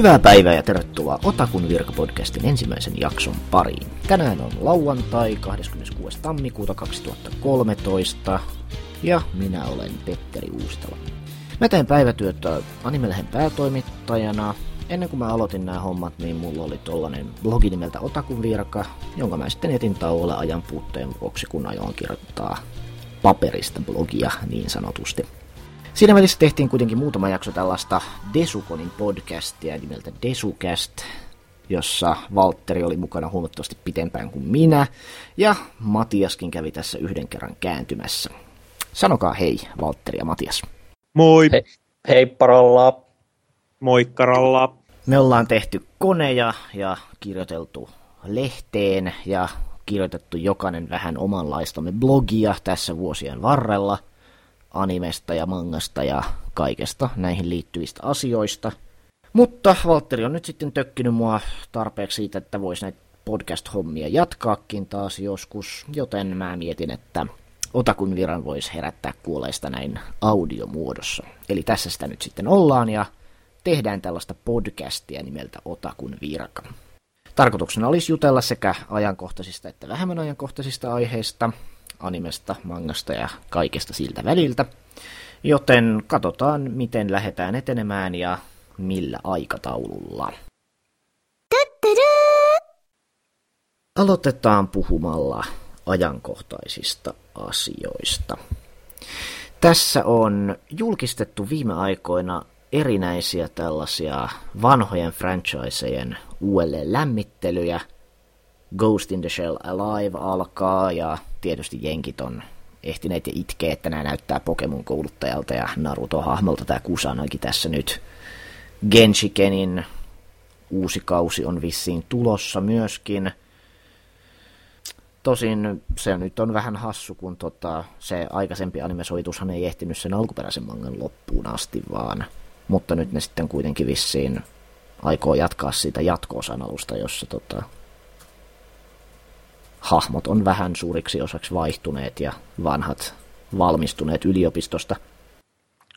Hyvää päivää ja tervetuloa Otakun virkapodcastin ensimmäisen jakson pariin. Tänään on lauantai 26. tammikuuta 2013 ja minä olen Petteri Uustala. Mä teen päivätyötä Animelehen päätoimittajana. Ennen kuin mä aloitin nämä hommat, niin mulla oli tollanen blogi nimeltä Otakun virka, jonka mä sitten etin tauolle ajan puutteen vuoksi, kun ajoin kirjoittaa paperista blogia niin sanotusti. Siinä välissä tehtiin kuitenkin muutama jakso tällaista Desukonin podcastia nimeltä Desukast, jossa Valtteri oli mukana huomattavasti pitempään kuin minä, ja Matiaskin kävi tässä yhden kerran kääntymässä. Sanokaa hei, Valtteri ja Matias. Moi! Hei, hei paralla! Moikkaralla! Me ollaan tehty koneja ja kirjoiteltu lehteen ja kirjoitettu jokainen vähän omanlaistamme blogia tässä vuosien varrella – animesta ja mangasta ja kaikesta näihin liittyvistä asioista. Mutta Valtteri on nyt sitten tökkinyt mua tarpeeksi siitä, että voisi näitä podcast-hommia jatkaakin taas joskus, joten mä mietin, että Otakun viran voisi herättää kuoleista näin audiomuodossa. Eli tässä sitä nyt sitten ollaan ja tehdään tällaista podcastia nimeltä Otakun virka. Tarkoituksena olisi jutella sekä ajankohtaisista että vähemmän ajankohtaisista aiheista, animesta, mangasta ja kaikesta siltä väliltä. Joten katsotaan, miten lähdetään etenemään ja millä aikataululla. Aloitetaan puhumalla ajankohtaisista asioista. Tässä on julkistettu viime aikoina erinäisiä tällaisia vanhojen franchisejen uudelleen lämmittelyjä. Ghost in the Shell Alive alkaa ja tietysti jenkit on ehtineet ja itkee, että nämä näyttää Pokemon kouluttajalta ja Naruto-hahmolta tämä Kusanoikin tässä nyt. Genshikenin uusi kausi on vissiin tulossa myöskin. Tosin se nyt on vähän hassu, kun tota, se aikaisempi animesoitushan ei ehtinyt sen alkuperäisen mangan loppuun asti vaan. Mutta nyt ne sitten kuitenkin vissiin aikoo jatkaa siitä jatko-osanalusta, jossa tota, hahmot on vähän suuriksi osaksi vaihtuneet ja vanhat valmistuneet yliopistosta.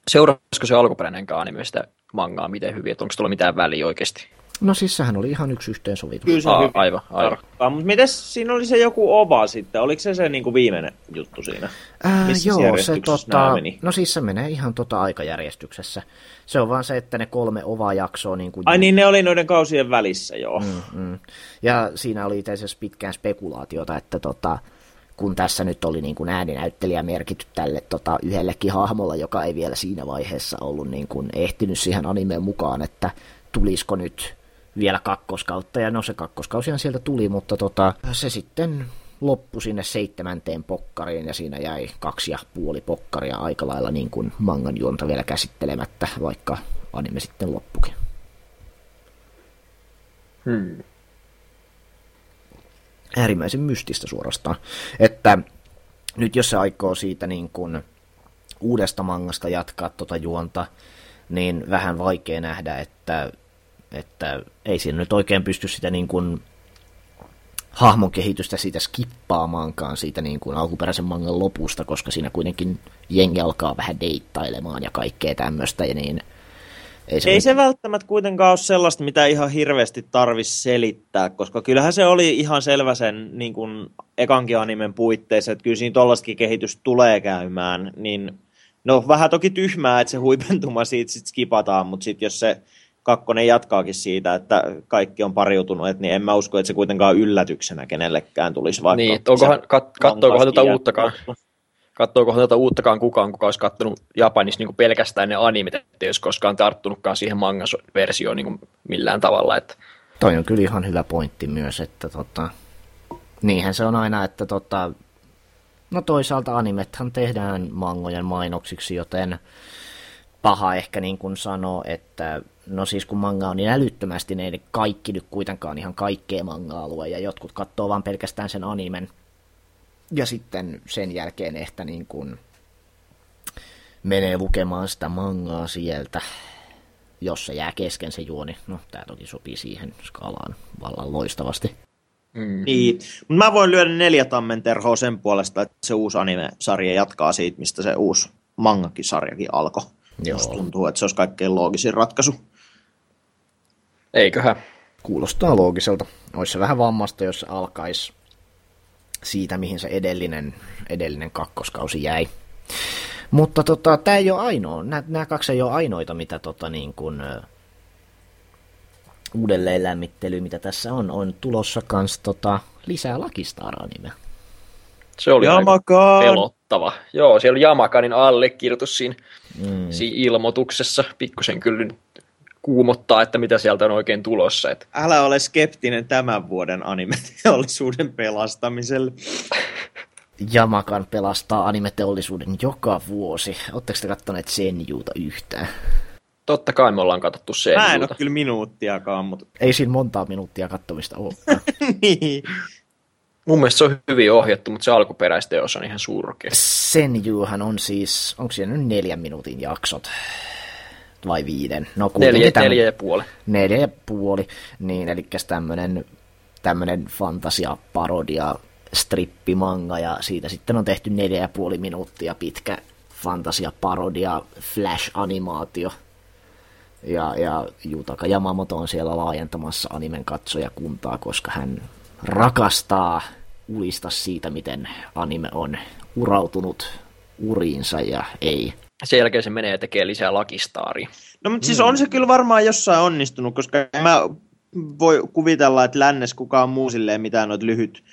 Seurasiko se alkuperäinen anime sitä mangaa miten hyvin, että onko tuolla mitään väliä oikeasti? No siis sehän oli ihan yksi yhteensovitus. Kyllä se Aa, aivan, aivan. Mutta miten siinä oli se joku ova sitten? Oliko se se niinku viimeinen juttu siinä? Ää, Missä joo, se tota, meni? no siis se menee ihan tota aikajärjestyksessä. Se on vaan se, että ne kolme ova-jaksoa niin kuin Ai niin, ne oli noiden kausien välissä, joo. Mm, mm. Ja siinä oli itse asiassa pitkään spekulaatiota, että tota, kun tässä nyt oli niin kuin ääninäyttelijä merkitty tälle tota, yhdellekin hahmolla, joka ei vielä siinä vaiheessa ollut niin kuin ehtinyt siihen animeen mukaan, että tulisiko nyt vielä kakkoskautta, ja no se kakkoskausihan sieltä tuli, mutta tota, se sitten loppui sinne seitsemänteen pokkariin, ja siinä jäi kaksi ja puoli pokkaria aika lailla niin kuin mangan juonta vielä käsittelemättä, vaikka anime sitten loppukin. Hmm. äärimmäisen mystistä suorastaan. Että nyt jos se aikoo siitä niin kuin uudesta mangasta jatkaa tota juonta, niin vähän vaikea nähdä, että, että ei siinä nyt oikein pysty sitä niin kuin hahmon kehitystä siitä skippaamaankaan siitä niin kuin alkuperäisen mangan lopusta, koska siinä kuitenkin jengi alkaa vähän deittailemaan ja kaikkea tämmöistä, ja niin. Ei se, Ei se välttämättä kuitenkaan ole sellaista, mitä ihan hirveästi tarvisi selittää, koska kyllähän se oli ihan selvä sen niin kuin ekankin animen puitteissa, että kyllä siinä tollastakin kehitys tulee käymään, niin no vähän toki tyhmää, että se huipentuma siitä sit skipataan, mutta sitten jos se kakkonen jatkaakin siitä, että kaikki on pariutunut, niin en mä usko, että se kuitenkaan yllätyksenä kenellekään tulisi vaikka. Niin, onkohan, kat, kattookohan manga tätä jää- uuttakaan, kattookohan tätä uuttakaan kukaan, kuka olisi kattonut Japanissa niin pelkästään ne animet, ettei olisi koskaan tarttunutkaan siihen manga-versioon niin millään tavalla. Että, Toi on kyllä ihan hyvä pointti myös, että tota, niinhän se on aina, että tota, no toisaalta animethan tehdään mangojen mainoksiksi, joten paha ehkä niin kuin sanoo, että no siis kun manga on niin älyttömästi, niin ei ne kaikki nyt kuitenkaan ihan kaikkea manga-alue, ja jotkut katsoo vaan pelkästään sen animen, ja sitten sen jälkeen ehkä niin kuin menee lukemaan sitä mangaa sieltä, jos se jää kesken se juoni. No, tämä toki sopii siihen skaalaan vallan loistavasti. mm. Niin, mutta mä voin lyödä neljä tammenterhoa sen puolesta, että se uusi anime-sarja jatkaa siitä, mistä se uusi mangakin sarjakin alkoi. Joo. Musta tuntuu, että se olisi kaikkein loogisin ratkaisu. Eiköhän. Kuulostaa loogiselta. Olisi se vähän vammasta, jos se alkaisi siitä, mihin se edellinen, edellinen kakkoskausi jäi. Mutta tota, tämä ei ole ainoa. Nämä kaksi ei ole ainoita, mitä tota, niin kun, uudelleen lämmittely, mitä tässä on. On tulossa kans tota, lisää Lakistar-anime. Se oli Jamakan. aika pelottava. Joo, siellä oli Jamakanin allekirjoitus siinä, mm. siinä ilmoituksessa. Pikkusen kyllä kuumottaa, että mitä sieltä on oikein tulossa. Että... Älä ole skeptinen tämän vuoden anime-teollisuuden pelastamiselle. Jamakan pelastaa anime-teollisuuden joka vuosi. Oletteko te katsoneet Senjuuta yhtään? Totta kai me ollaan katsottu Senjuuta. Mä en ole kyllä minuuttiakaan, mutta... Ei siinä montaa minuuttia kattomista ole. niin. Mun mielestä se on hyvin ohjattu, mutta se alkuperäisteos on ihan surkea. Senjuuhan on siis, onko siellä nyt neljän minuutin jaksot? vai viiden? No, neljä, tämän, neljä ja puoli. Neljä ja puoli, niin, eli tämmöinen tämmönen fantasia-parodia strippimanga, ja siitä sitten on tehty neljä ja puoli minuuttia pitkä fantasia-parodia flash-animaatio. Ja, ja Jutaka Yamamoto on siellä laajentamassa animen katsojakuntaa, koska hän rakastaa ulista siitä, miten anime on urautunut uriinsa ja ei sen jälkeen se menee ja tekee lisää lakistaaria. No mutta siis on se kyllä varmaan jossain onnistunut, koska mä voi kuvitella, että lännes kukaan muu silleen mitään noita lyhyt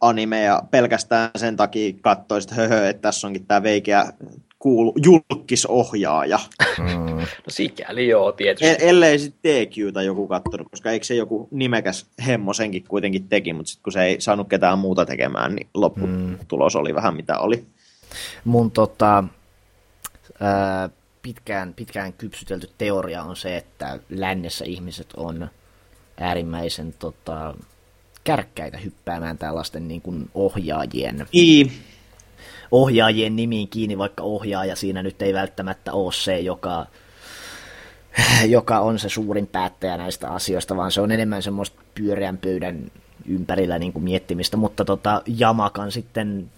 animeja pelkästään sen takia katsoisi, että höhö, että tässä onkin tämä veikeä kuulu, julkisohjaaja. Mm. no sikäli joo, tietysti. E- ellei sitten TQta joku katsonut, koska eikö se joku nimekäs hemmo senkin kuitenkin teki, mutta sitten kun se ei saanut ketään muuta tekemään, niin lopputulos mm. oli vähän mitä oli. Mun tota, pitkään, pitkään kypsytelty teoria on se, että lännessä ihmiset on äärimmäisen tota, kärkkäitä hyppäämään tällaisten niin kuin ohjaajien, I. Niin. Ohjaajien nimiin kiinni, vaikka ohjaaja siinä nyt ei välttämättä ole se, joka, joka on se suurin päättäjä näistä asioista, vaan se on enemmän semmoista pyöreän pöydän ympärillä niin kuin miettimistä, mutta tota, Jamakan sitten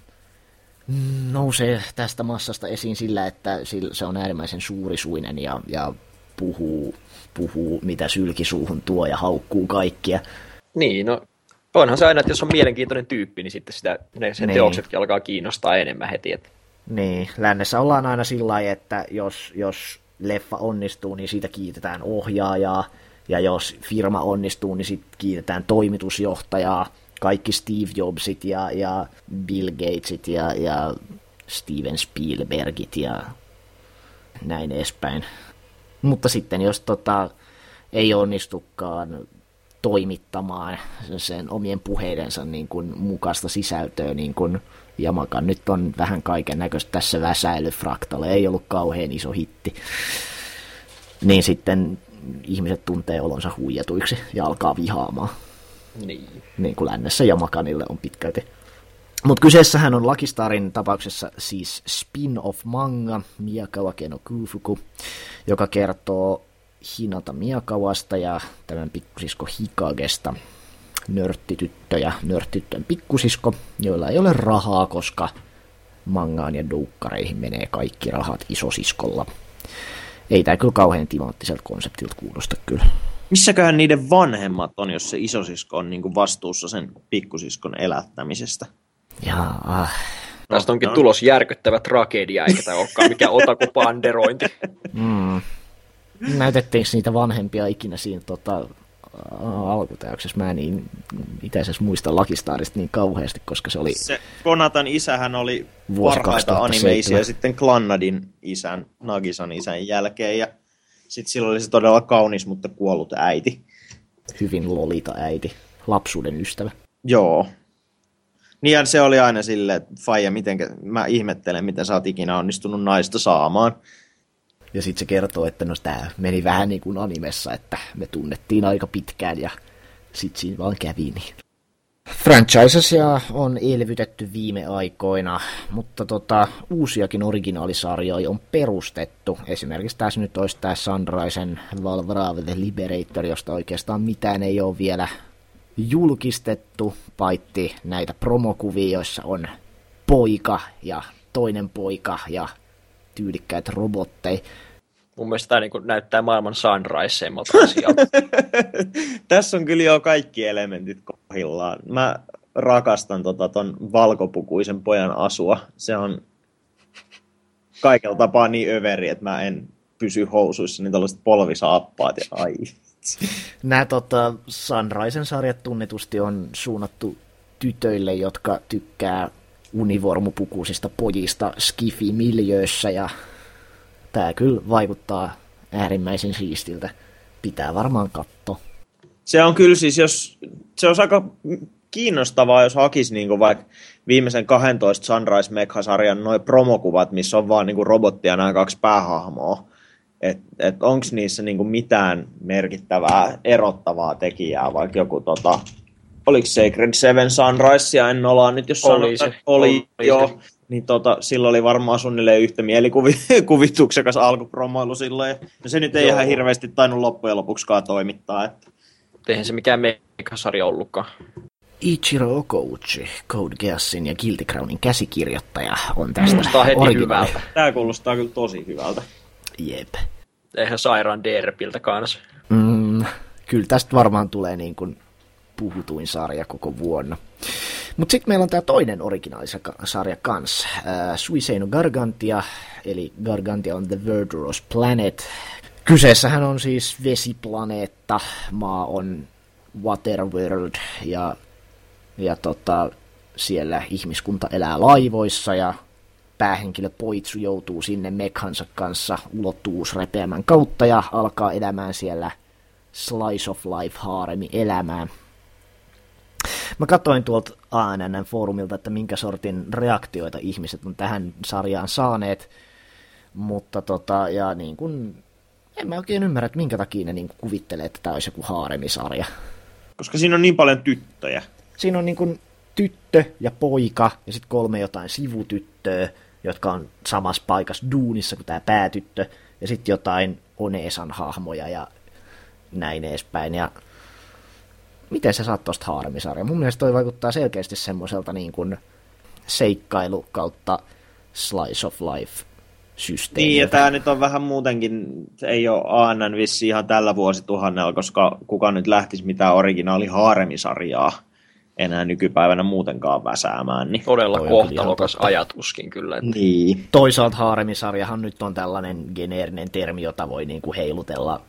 nousee tästä massasta esiin sillä, että se on äärimmäisen suurisuinen ja, ja puhuu, puhuu, mitä sylkisuuhun tuo ja haukkuu kaikkia. Niin, no onhan se aina, että jos on mielenkiintoinen tyyppi, niin sitten sitä, ne sen niin. teoksetkin alkaa kiinnostaa enemmän heti. Että... Niin, lännessä ollaan aina sillä lailla, että jos, jos leffa onnistuu, niin siitä kiitetään ohjaajaa, ja jos firma onnistuu, niin sitten kiitetään toimitusjohtajaa, kaikki Steve Jobsit ja, ja Bill Gatesit ja, ja Steven Spielbergit ja näin edespäin. Mutta sitten jos tota, ei onnistukaan toimittamaan sen omien puheidensa niin kuin mukaista sisältöä, niin kuin Jamakan nyt on vähän kaiken näköistä tässä väsäily Fraktale, ei ollut kauhean iso hitti. Niin sitten ihmiset tuntee olonsa huijatuiksi ja alkaa vihaamaan. Niin. Niin kuin lännessä ja Makanille on pitkälti. Mutta kyseessähän on Lakistarin tapauksessa siis spin-off manga Miyakawa Keno Kufuku, joka kertoo Hinata Miyakawasta ja tämän pikkusisko Hikagesta, nörttityttö ja nörttityttön pikkusisko, joilla ei ole rahaa, koska mangaan ja duukkareihin menee kaikki rahat isosiskolla. Ei tämä kyllä kauhean timanttiselta konseptilta kuulosta kyllä. Missäköhän niiden vanhemmat on, jos se isosisko on niin kuin vastuussa sen pikkusiskon elättämisestä? Jaa. Tästä onkin tulos järkyttävä tragedia, eikä tämä olekaan mikään otakupanderointi. Mm. Näytettiinkö niitä vanhempia ikinä siinä tota, alkutäyksessä? Mä en niin itse asiassa muista Lakistaarista niin kauheasti, koska se oli... Se Konatan isähän oli parhaita animeisia ja sitten Klannadin isän, Nagisan isän jälkeen ja sitten sillä oli se todella kaunis, mutta kuollut äiti. Hyvin lolita äiti. Lapsuuden ystävä. Joo. Niin se oli aina silleen, että Faija, miten, mä ihmettelen, miten sä oot ikinä onnistunut naista saamaan. Ja sitten se kertoo, että no tämä meni vähän niin kuin animessa, että me tunnettiin aika pitkään ja sitten siinä vaan kävi niin. Franchisesia on elvytetty viime aikoina, mutta tota, uusiakin originaalisarjoja on perustettu. Esimerkiksi tässä nyt olisi tämä Sunrisen Valvrave the Liberator, josta oikeastaan mitään ei ole vielä julkistettu, paitti näitä promokuvia, joissa on poika ja toinen poika ja tyylikkäät robotteja. Mun mielestä tämä niin näyttää maailman sunriseimmalta asialta. Tässä on kyllä jo kaikki elementit kohdillaan. Mä rakastan tota ton valkopukuisen pojan asua. Se on kaikella tapaa niin överi, että mä en pysy housuissa, niin tällaiset polvisaappaat ja ai. Nämä tota, Sunrisen sarjat tunnetusti on suunnattu tytöille, jotka tykkää univormupukuisista pojista skifi-miljöössä ja tämä kyllä vaikuttaa äärimmäisen siistiltä. Pitää varmaan katto. Se on kyllä siis, jos se on aika kiinnostavaa, jos hakisi niin vaikka viimeisen 12 Sunrise Mekha-sarjan noin promokuvat, missä on vaan niin robottia nämä kaksi päähahmoa. Että et, onko niissä niin mitään merkittävää erottavaa tekijää, vaikka joku tota, oliko Sacred Seven Sunrise, ja en ollaan nyt, jos oli, sanot, se, oli, oli jo, se. niin tota, silloin oli varmaan suunnilleen yhtä mielikuvituksekas alkupromoilu silloin. Ja se nyt ei Joo. ihan hirveästi tainnut loppujen lopuksikaan toimittaa. Että. Eihän se mikään mekasarja ollutkaan. Ichiro Okouchi, Code Geassin ja Guilty Crownin käsikirjoittaja, on tästä Kuulostaa heti hyvältä. Tämä kuulostaa kyllä tosi hyvältä. Jep. Eihän sairaan derpiltä kanssa. Mm, kyllä tästä varmaan tulee niin kuin puhutuin sarja koko vuonna. Mutta sitten meillä on tämä toinen originaalisarja kanssa, äh, Suiseino Gargantia, eli Gargantia on the Verdurous Planet. Kyseessähän on siis vesiplaneetta, maa on Waterworld ja, ja tota, siellä ihmiskunta elää laivoissa ja päähenkilö Poitsu joutuu sinne mekhansa kanssa ulottuvuusrepeämän kautta ja alkaa elämään siellä slice of life haaremi elämää. Mä katsoin tuolta ANN-foorumilta, että minkä sortin reaktioita ihmiset on tähän sarjaan saaneet, mutta tota, ja niin kun, en mä oikein ymmärrä, että minkä takia ne niin kuvittelee, että tämä olisi joku haaremisarja. Koska siinä on niin paljon tyttöjä. Siinä on niin kun tyttö ja poika ja sitten kolme jotain sivutyttöä, jotka on samassa paikassa duunissa kuin tämä päätyttö, ja sitten jotain Oneesan hahmoja ja näin edespäin. Ja miten sä saat tosta haaremisarja? Mun mielestä toi vaikuttaa selkeästi semmoiselta niin kuin seikkailu kautta slice of life systeemi. Niin, ja tämä nyt on vähän muutenkin, se ei ole ANN vissi ihan tällä vuosituhannella, koska kuka nyt lähtisi mitään originaali haaremisarjaa enää nykypäivänä muutenkaan väsäämään. Niin. Todella kohtalokas ajatuskin kyllä. Että... Niin. Toisaalta haaremisarjahan nyt on tällainen geneerinen termi, jota voi niinku heilutella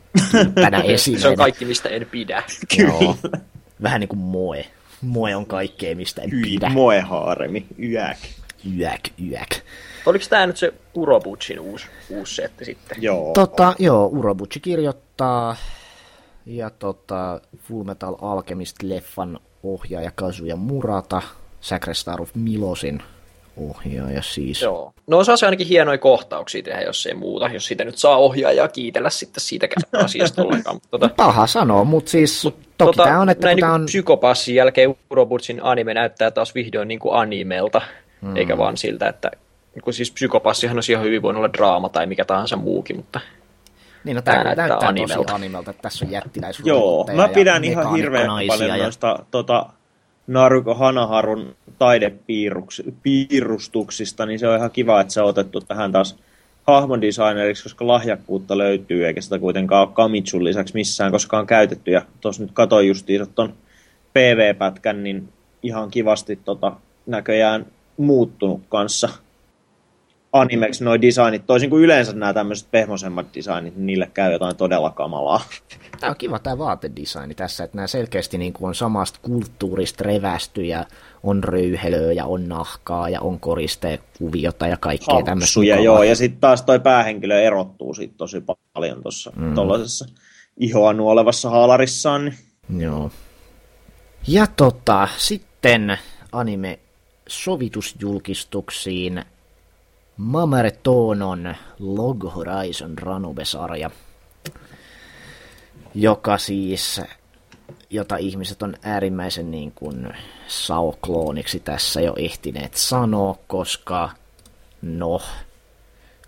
tänä esiin. Se on kaikki, mistä en pidä. Joo. Vähän niin kuin moe. Moe on kaikkea, mistä en pidä. Moe-haaremi, yäk. Yäk, yäk. Oliko tämä nyt se Urobuchin uusi, uusi setti sitten? Joo. Tota, joo, Urobuchi kirjoittaa ja tota, Fullmetal Alchemist-leffan ohjaaja Kazuya Murata, Sacred Star of Milosin ohjaaja siis. Joo. No saa se ainakin hienoja kohtauksia tehdä, jos ei muuta, jos sitä nyt saa ohjaajaa kiitellä sitten siitä asiasta ollenkaan. Tota, Paha sanoa, mutta siis Mut, toki tota, tämä on, että näin niin on... psykopassin jälkeen Urobutsin anime näyttää taas vihdoin niin kuin animelta, hmm. eikä vaan siltä, että kun siis psykopassihan on ihan hyvin voinut olla draama tai mikä tahansa muukin, mutta niin, no tämä, näyttää, näyttää animelta. tosi animelta, että tässä on jättiläis Joo, mä pidän ihan hirveän paljon ja... noista tota, Naruko Hanaharun taidepiirustuksista, niin se on ihan kiva, että se on otettu tähän taas hahmodesigneriksi, koska lahjakkuutta löytyy, eikä sitä kuitenkaan ole Kamitsun lisäksi missään koskaan käytetty. Ja tuossa nyt katsoin justiinsa tuon PV-pätkän, niin ihan kivasti tota, näköjään muuttunut kanssa animeksi noin designit, toisin kuin yleensä nämä tämmöiset pehmoisemmat designit, niin niille käy jotain todella kamalaa. Tämä on kiva tämä vaatedesigni tässä, että nämä selkeästi niin kuin on samasta kulttuurista revästy ja on röyhelöä ja on nahkaa ja on kuviota ja kaikkea tämmöistä. joo, ja sitten taas toi päähenkilö erottuu siitä tosi paljon tuossa mm. tuollaisessa ihoa nuolevassa haalarissaan. Niin. Joo. Ja tota, sitten anime sovitusjulkistuksiin Mamare Tonon Log Horizon Ranube-sarja, joka siis, jota ihmiset on äärimmäisen niin kuin Sao-klooniksi tässä jo ehtineet sanoa, koska no,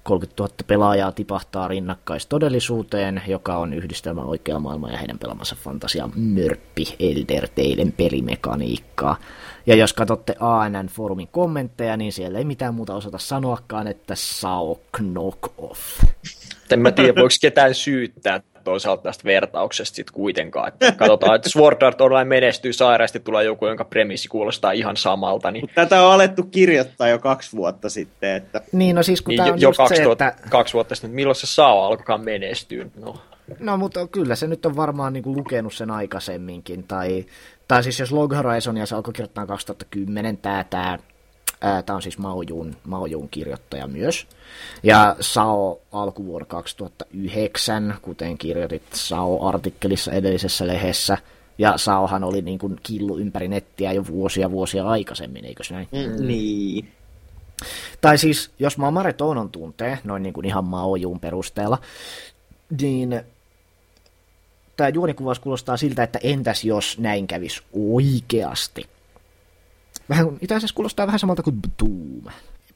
30 000 pelaajaa tipahtaa rinnakkaistodellisuuteen, joka on yhdistelmä oikea maailma ja heidän pelaamansa fantasia mörppi Elder Teilen pelimekaniikkaa. Ja jos katsotte ANN-foorumin kommentteja, niin siellä ei mitään muuta osata sanoakaan, että Sao knock off. En mä tiedä, voiko ketään syyttää toisaalta tästä vertauksesta sitten kuitenkaan. Että katsotaan, että Sword Art Online menestyy sairaasti, tulee joku, jonka premissi kuulostaa ihan samalta. Niin... Tätä on alettu kirjoittaa jo kaksi vuotta sitten. Että... Niin, no siis kun niin, tämä on jo just 2000, se, että... kaksi vuotta sitten, milloin se saa alkokaan menestyä? No. No, mutta kyllä se nyt on varmaan niin kuin lukenut sen aikaisemminkin. Tai, tai siis jos Log Horizon ja se alkoi kirjoittaa 2010, tämä, tämä Tämä on siis Maojuun, Maojuun kirjoittaja myös. Ja Sao alkuvuonna 2009, kuten kirjoitit Sao-artikkelissa edellisessä lehdessä. Ja Saohan oli niin kuin killu ympäri nettiä jo vuosia vuosia aikaisemmin, eikös näin? Mm, niin. Tai siis, jos Mamare Tonon tuntee, noin niin kuin ihan Maojuun perusteella, niin tämä juonikuvaus kuulostaa siltä, että entäs jos näin kävisi oikeasti? Vähän, itse asiassa kuulostaa vähän samalta kuin Doom.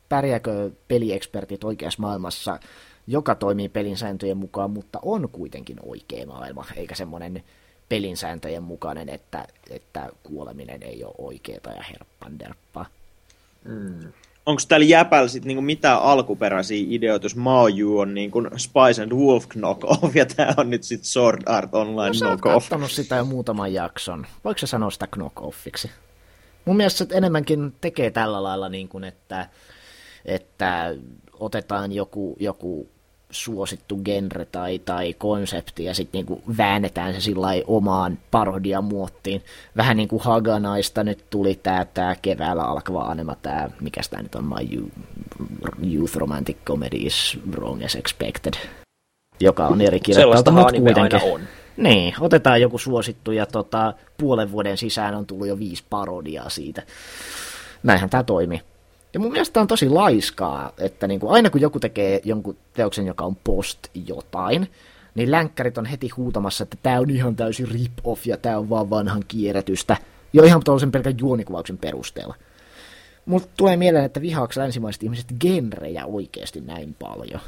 Pärjääkö peliekspertit oikeassa maailmassa, joka toimii pelin sääntöjen mukaan, mutta on kuitenkin oikea maailma, eikä semmoinen pelin sääntöjen mukainen, että, että kuoleminen ei ole oikeeta ja herppanderppaa. Mm. Onko täällä jäpällä sit niinku mitään alkuperäisiä ideoita, jos Maoju on niinku Spice and Wolf knockoff ja tämä on nyt sitten Sword Art Online no, knockoff? No sitä jo muutaman jakson. Voiko se sanoa sitä knockoffiksi? Mun mielestä se enemmänkin tekee tällä lailla, niin kuin, että, että otetaan joku, joku suosittu genre tai, tai konsepti ja sitten niinku väännetään se sillä omaan parodiamuottiin. Vähän niin kuin Haganaista nyt tuli tämä tää keväällä alkava anima, tämä, mikä tämä nyt on, My Youth Romantic Comedy is Wrong as Expected, joka on eri kirjoittajalta, mutta kuitenkin. on. Niin, otetaan joku suosittu ja tota, puolen vuoden sisään on tullut jo viisi parodiaa siitä. Näinhän tämä toimii. Ja mun mielestä on tosi laiskaa, että niin kuin aina kun joku tekee jonkun teoksen, joka on post jotain, niin länkkärit on heti huutamassa, että tämä on ihan täysin rip-off ja tämä on vaan vanhan kierrätystä. Jo ihan tuollaisen pelkän juonikuvauksen perusteella. Mutta tulee mieleen, että vihaako länsimaiset ihmiset genrejä oikeasti näin paljon.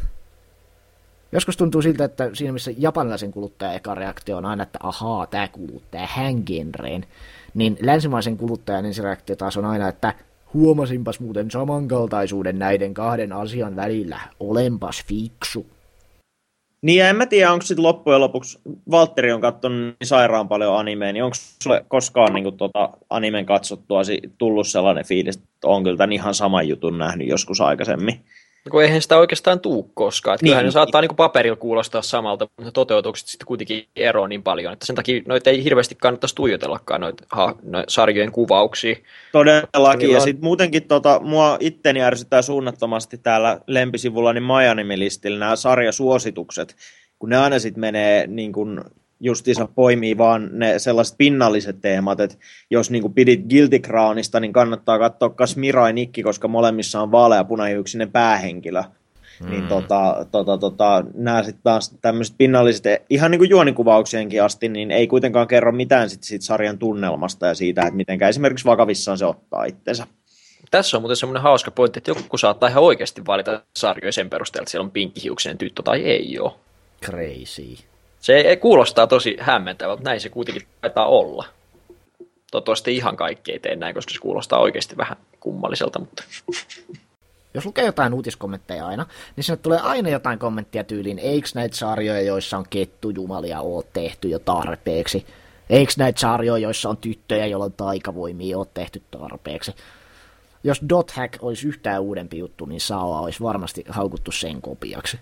Joskus tuntuu siltä, että siinä missä japanilaisen kuluttajan eka reaktio on aina, että ahaa, tämä kuuluu tähän genreen, niin länsimaisen kuluttajan ensireaktio taas on aina, että huomasinpas muuten samankaltaisuuden näiden kahden asian välillä, olenpas fiksu. Niin ja en mä tiedä, onko sitten loppujen lopuksi, Valtteri on katsonut niin sairaan paljon animea, niin onko sulle koskaan niin tota, animen katsottua tullut sellainen fiilis, että on kyllä tämän ihan saman jutun nähnyt joskus aikaisemmin? Kun eihän sitä oikeastaan tuu koskaan. Että niin, kyllähän ne saattaa niin paperilla kuulostaa samalta, mutta toteutukset sitten kuitenkin eroa niin paljon, että sen takia noita ei hirveästi kannattaisi tuijotellakaan noita, ha, noita sarjojen kuvauksia. Todellakin, ja sitten muutenkin tota, mua itteni ärsyttää suunnattomasti täällä lempisivulla niin MyAnimelistillä nämä sarjasuositukset, kun ne aina sitten menee niin kuin justiinsa poimii vaan ne sellaiset pinnalliset teemat, että jos niin kuin pidit Guilty Crownista, niin kannattaa katsoa kas Mira ja Nikki, koska molemmissa on vaalea punajuuksinen päähenkilö. Niin mm. Niin tota, tota, tota, nämä sitten taas tämmöiset pinnalliset, ihan niin kuin juonikuvauksienkin asti, niin ei kuitenkaan kerro mitään sit siitä sarjan tunnelmasta ja siitä, että miten esimerkiksi vakavissaan se ottaa itsensä. Tässä on muuten semmoinen hauska pointti, että joku saattaa ihan oikeasti valita sarjoja sen perusteella, että siellä on pinkkihiuksinen tyttö tai ei ole. Crazy. Se kuulostaa tosi hämmentävältä, näin se kuitenkin taitaa olla. Toivottavasti ihan kaikki ei tee näin, koska se kuulostaa oikeasti vähän kummalliselta. Mutta... Jos lukee jotain uutiskommentteja aina, niin sinne tulee aina jotain kommenttia tyyliin, eikö näitä sarjoja, joissa on kettujumalia, ole tehty jo tarpeeksi? Eikö näitä sarjoja, joissa on tyttöjä, joilla on taikavoimia, ole tehty tarpeeksi? Jos Dot Hack olisi yhtään uudempi juttu, niin Saoa olisi varmasti haukuttu sen kopiaksi.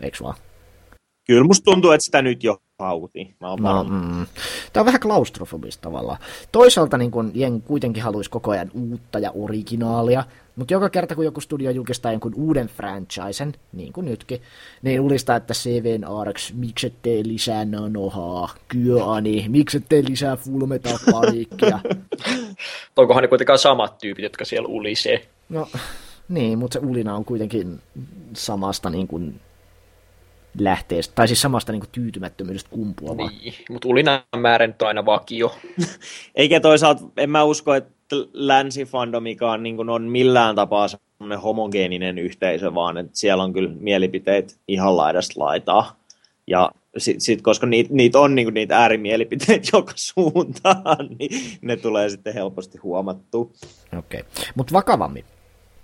Eikö vaan? Kyllä musta tuntuu, että sitä nyt jo hauti. Mä no, mm. Tämä on vähän klaustrofobista tavallaan. Toisaalta niin kun jen kuitenkin haluaisi koko ajan uutta ja originaalia, mutta joka kerta kun joku studio julkistaa jonkun uuden franchisen, niin kuin nytkin, niin ulistaa, että Seven Arcs, miksi ettei lisää nanohaa, Kyöani, miksi ettei lisää Full Metal Panicia. Onkohan ne kuitenkaan samat tyypit, jotka siellä ulisee? No, niin, mutta se ulina on kuitenkin samasta niin kuin lähteestä, tai siis samasta niin kuin, tyytymättömyydestä kumpuavaa. Niin, mutta ulinan määrä nyt on aina vakio. Eikä toisaalta, en mä usko, että länsifandomikaan niin kuin on millään tapaa semmoinen homogeeninen yhteisö, vaan että siellä on kyllä mielipiteet ihan laidasta laitaa. Ja sit, sit koska niitä niit on niinku niitä äärimielipiteitä joka suuntaan, niin ne tulee sitten helposti huomattua. Okei, okay. mutta vakavammin.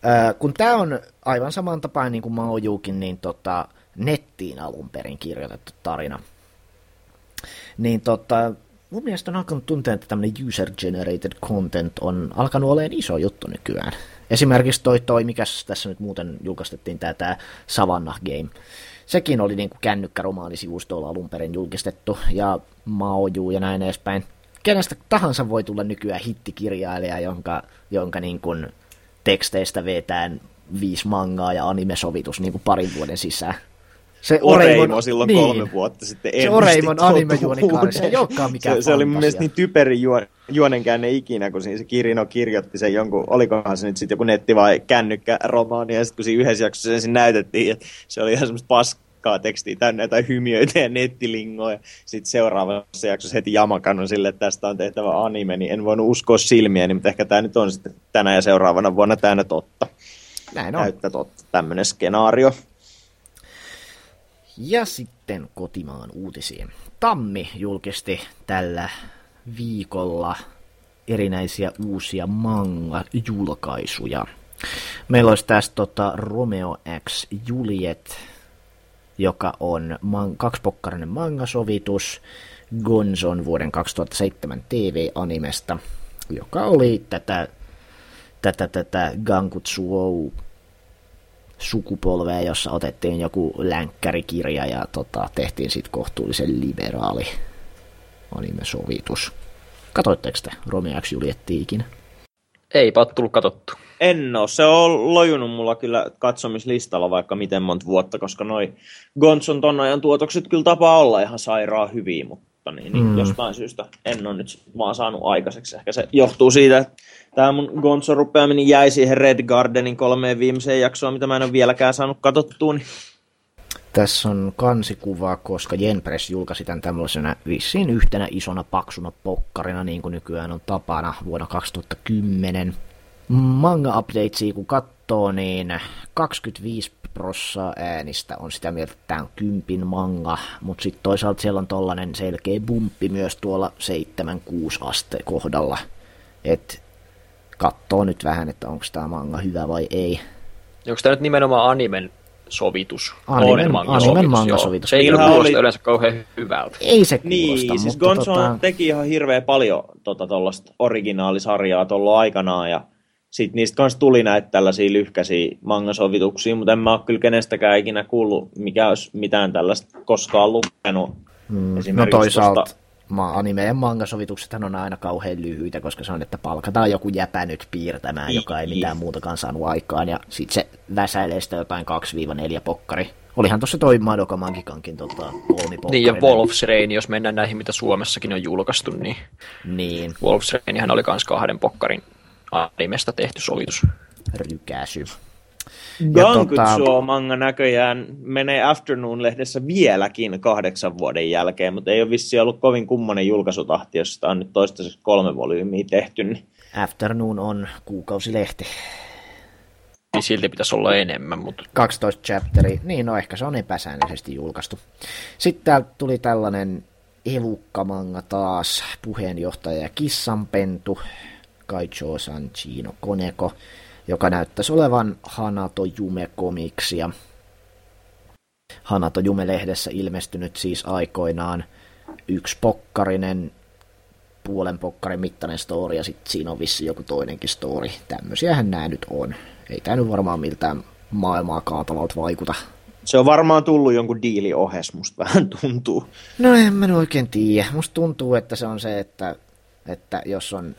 Äh, kun tämä on aivan saman tapaan niin kuin Maojuukin, niin tota, nettiin alun perin kirjoitettu tarina. Niin tota, mun mielestä on alkanut tuntea, että tämmöinen user-generated content on alkanut olemaan iso juttu nykyään. Esimerkiksi toi, toi mikä tässä nyt muuten julkaistettiin, tämä, tämä Savannah Game. Sekin oli niin kännykkäromaanisivustolla alun perin julkistettu, ja Maoju ja näin edespäin. Kenestä tahansa voi tulla nykyään hittikirjailija, jonka, jonka niin teksteistä vetään viisi mangaa ja anime-sovitus niin kuin parin vuoden sisään. Se Oreimo silloin niin. kolme vuotta sitten Se Oreimon anime-juonikaari, se ei olekaan mikään Se, se oli mun mielestä niin typeri juon, juonenkäänne ikinä, kun siinä se Kirino kirjoitti sen jonkun, olikohan se nyt sitten joku netti- vai kännykkäromaani, ja sitten kun siinä yhdessä jaksossa ensin näytettiin, että se oli ihan semmoista paskaa tekstiä täynnä tai hymiöitä ja nettilingoja. Sitten seuraavassa jaksossa heti jamakannon sille, että tästä on tehtävä anime, niin en voinut uskoa silmiäni, mutta ehkä tämä nyt on sitten tänä ja seuraavana vuonna täynnä totta. Näin on. Täyttä totta, tämmöinen skenaario. Ja sitten kotimaan uutisiin. Tammi julkisti tällä viikolla erinäisiä uusia manga-julkaisuja. Meillä olisi tässä tota Romeo X Juliet, joka on man- kaksipokkarinen mangasovitus Gonzon vuoden 2007 TV-animesta, joka oli tätä, tätä, tätä Gankutsuou sukupolvea, jossa otettiin joku länkkärikirja ja tota, tehtiin sitten kohtuullisen liberaali anime-sovitus. Katoitteko te Romeo X Julietti ikinä? Eipä ole tullut katsottu. En oo. Se on lojunut mulla kyllä katsomislistalla vaikka miten monta vuotta, koska noi Gonson ton ajan tuotokset kyllä tapaa olla ihan sairaan hyviä, mutta niin, niin mm. jostain syystä en ole nyt vaan saanut aikaiseksi. Ehkä se johtuu siitä, että tämä mun Gonzo rupeaminen jäi siihen Red Gardenin kolmeen viimeiseen jaksoon, mitä mä en ole vieläkään saanut katsottua. Niin... Tässä on kansikuva, koska Jenpress julkaisi tämän tämmöisenä vissiin yhtenä isona paksuna pokkarina, niin kuin nykyään on tapana vuonna 2010. Manga updatesia kun katsoo, niin 25 prossaa äänistä on sitä mieltä, että tämä on kympin manga, mutta sitten toisaalta siellä on tollanen selkeä bumppi myös tuolla 7-6 aste kohdalla. että katsoo nyt vähän, että onko tämä manga hyvä vai ei. Onko tämä nyt nimenomaan animen sovitus? Animen, animen mangasovitus. Se ei kuulosta oli... yleensä kauhean hyvältä. Ei se kuulosta, Niin, siis mutta Gonzo tota... teki ihan hirveän paljon tota, originaalisarjaa tuolla aikanaan, ja sitten niistä kanssa tuli näitä tällaisia lyhkäisiä mangasovituksia, mutta en mä ole kyllä kenestäkään ikinä kuullut, mikä olisi mitään tällaista koskaan lukenut. Mm, no toisaalta tosta... anime- ja mangasovituksethan on aina kauhean lyhyitä, koska se on, että palkataan joku jäpä nyt piirtämään, I, joka ei mitään muutakaan saanut aikaan, ja sitten se väsäilee sitä jotain 2-4 pokkari. Olihan tuossa toi Madoka Magikankin tota, Niin, ja Wolf's Rain, jos mennään näihin, mitä Suomessakin on julkaistu, niin, niin. Wolf's Rainihan oli myös kahden pokkarin animesta tehty sovitus. Rykäsy. Gankutsuo tota... manga näköjään menee Afternoon-lehdessä vieläkin kahdeksan vuoden jälkeen, mutta ei ole vissi ollut kovin kummonen julkaisutahti, jos sitä on nyt toistaiseksi kolme volyymiä tehty. Niin... Afternoon on kuukausilehti. Niin silti pitäisi olla enemmän, mutta... 12 chapteri, niin no ehkä se on epäsäännöllisesti julkaistu. Sitten täältä tuli tällainen evukkamanga taas, puheenjohtaja Kissanpentu, Kaicho Sanchino Koneko, joka näyttäisi olevan Hanato Jume-komiksia. Hanato Jume-lehdessä ilmestynyt siis aikoinaan yksi pokkarinen, puolen pokkarin mittainen story, ja sitten siinä on vissi joku toinenkin story. Tämmöisiähän nämä nyt on. Ei tämä nyt varmaan miltään maailmaa kaatavalta vaikuta. Se on varmaan tullut jonkun diili ohes, musta vähän tuntuu. No en mä oikein tiedä. Musta tuntuu, että se on se, että, että jos on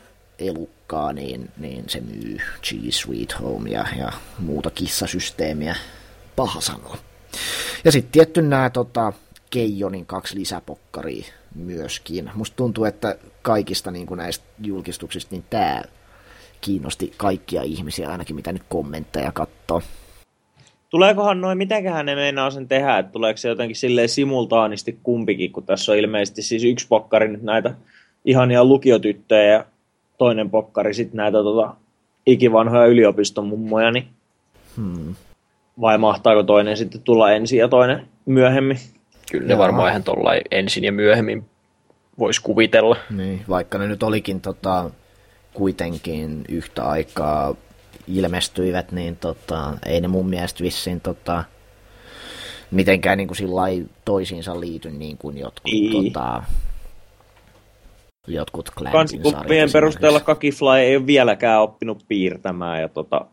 elukkaa, niin, niin se myy Cheese Sweet Home ja, ja muuta kissasysteemiä. Paha sanoa. Ja sitten tietty nämä tota, Keijonin kaksi lisäpokkaria myöskin. Musta tuntuu, että kaikista niin kuin näistä julkistuksista niin tämä kiinnosti kaikkia ihmisiä, ainakin mitä nyt kommentteja katsoo. Tuleekohan noin, mitenköhän ne meinaa sen tehdä, että tuleeko se jotenkin silleen simultaanisti kumpikin, kun tässä on ilmeisesti siis yksi pokkari nyt näitä ihania lukiotyttöjä ja toinen pokkari sitten näitä tota, ikivanhoja yliopiston mummoja, niin hmm. vai mahtaako toinen sitten tulla ensin ja toinen myöhemmin? Kyllä ne varmaan ihan tuolla ensin ja myöhemmin voisi kuvitella. Niin, vaikka ne nyt olikin tota, kuitenkin yhtä aikaa ilmestyivät, niin tota, ei ne mun mielestä vissiin tota, mitenkään niin kuin toisiinsa liity niin kuin jotkut, Niin. tota, jotkut sarjat perusteella. Kakifly ei ole vieläkään oppinut piirtämään ja tota,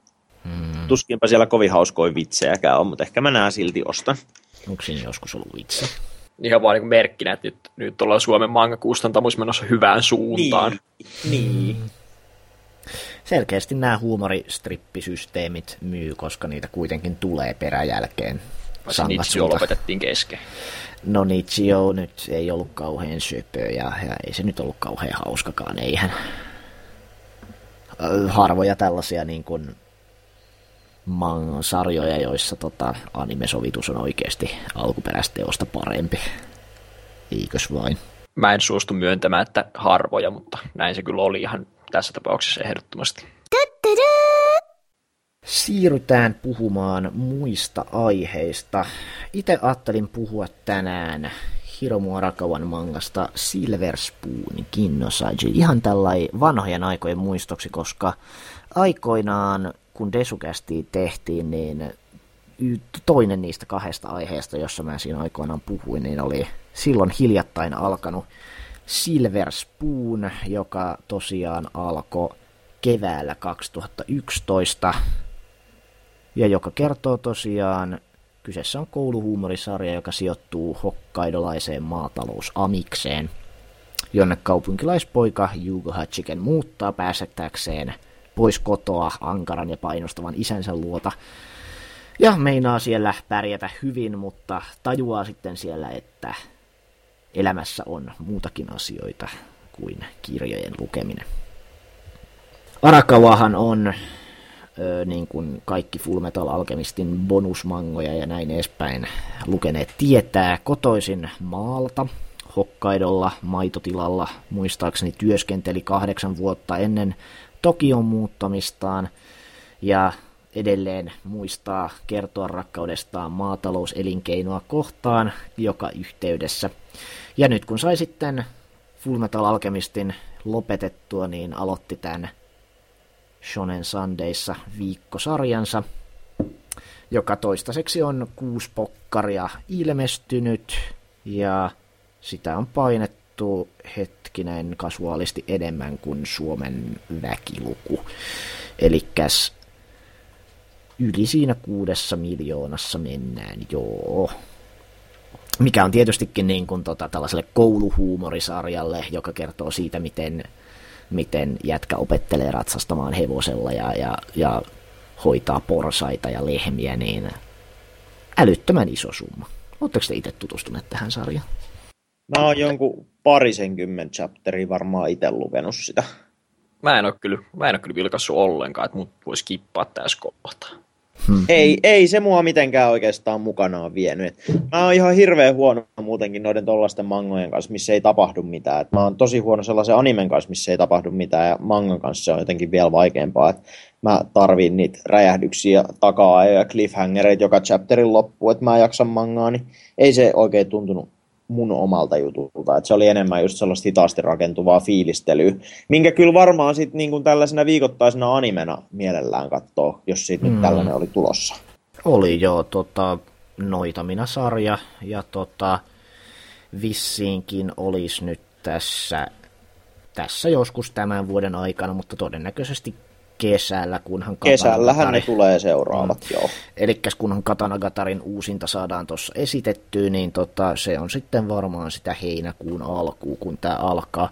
Mm. tuskinpä siellä kovin hauskoja vitsejäkään on, mutta ehkä mä nää silti ostan. Onko siinä joskus ollut vitsi? Ihan vaan niin merkkinä, että nyt, nyt ollaan Suomen manga-kustantamus menossa hyvään suuntaan. Niin. niin. Selkeästi nämä huumoristrippisysteemit myy, koska niitä kuitenkin tulee peräjälkeen. Sangatsulta. lopetettiin kesken. No Nichio nyt ei ollut kauhean söpö ja, ja ei se nyt ollut kauhean hauskakaan, eihän. Harvoja tällaisia niin kuin sarjoja, joissa tota, animesovitus on oikeasti alkuperäisteosta parempi. Eikös vain? Mä en suostu myöntämään, että harvoja, mutta näin se kyllä oli ihan tässä tapauksessa ehdottomasti. Siirrytään puhumaan muista aiheista. Itse ajattelin puhua tänään Hiromu Arakawan mangasta Silver Spoon Kinnosaji. Ihan tällai vanhojen aikojen muistoksi, koska aikoinaan kun Desukästi tehtiin, niin toinen niistä kahdesta aiheesta, jossa mä siinä aikoinaan puhuin, niin oli silloin hiljattain alkanut Silver Spoon, joka tosiaan alkoi keväällä 2011 ja joka kertoo tosiaan, kyseessä on kouluhuumorisarja, joka sijoittuu hokkaidolaiseen maatalousamikseen, jonne kaupunkilaispoika Jugo Hachiken muuttaa pääsettäkseen pois kotoa ankaran ja painostavan isänsä luota. Ja meinaa siellä pärjätä hyvin, mutta tajuaa sitten siellä, että elämässä on muutakin asioita kuin kirjojen lukeminen. Arakawahan on niin kuin kaikki Fullmetal Alchemistin bonusmangoja ja näin edespäin lukeneet tietää kotoisin maalta. Hokkaidolla, maitotilalla, muistaakseni työskenteli kahdeksan vuotta ennen Tokion muuttamistaan ja edelleen muistaa kertoa rakkaudestaan maatalouselinkeinoa kohtaan joka yhteydessä. Ja nyt kun sai sitten Fullmetal Alchemistin lopetettua, niin aloitti tämän Shonen Sundayssa viikkosarjansa, joka toistaiseksi on kuusi pokkaria ilmestynyt, ja sitä on painettu hetkinen kasuaalisti enemmän kuin Suomen väkiluku. Elikkäs yli siinä kuudessa miljoonassa mennään, joo. Mikä on tietystikin niin kuin tota, tällaiselle kouluhuumorisarjalle, joka kertoo siitä, miten miten jätkä opettelee ratsastamaan hevosella ja, ja, ja hoitaa porsaita ja lehmiä, niin älyttömän iso summa. Oletteko te itse tutustuneet tähän sarjaan? Mä oon jonkun parisenkymmentä chapteria varmaan itse lukenut sitä. Mä en ole kyllä, mä en ole kyllä vilkassut ollenkaan, että mut voisi kippaa tässä kohtaa. Hmm. Ei, ei se mua mitenkään oikeastaan mukanaan vienyt. Et mä oon ihan hirveän huono muutenkin noiden tollasten mangojen kanssa, missä ei tapahdu mitään. Et mä oon tosi huono sellaisen animen kanssa, missä ei tapahdu mitään, ja mangan kanssa se on jotenkin vielä vaikeampaa. Et mä tarviin niitä räjähdyksiä takaa ja cliffhangereita joka chapterin loppuun, että mä jaksan mangaa, niin ei se oikein tuntunut mun omalta jutulta. Et se oli enemmän just sellaista hitaasti rakentuvaa fiilistelyä, minkä kyllä varmaan sit niin tällaisena viikoittaisena animena mielellään katsoo, jos siitä mm. nyt tällainen oli tulossa. Oli jo tota, Noitamina-sarja, ja tota, vissiinkin olisi nyt tässä, tässä joskus tämän vuoden aikana, mutta todennäköisesti kesällä, kunhan Kesällähän ne tulee seuraavat, mm. joo. Eli kunhan Katanagatarin uusinta saadaan tuossa esitettyä, niin tota, se on sitten varmaan sitä heinäkuun alkuun, kun tämä alkaa.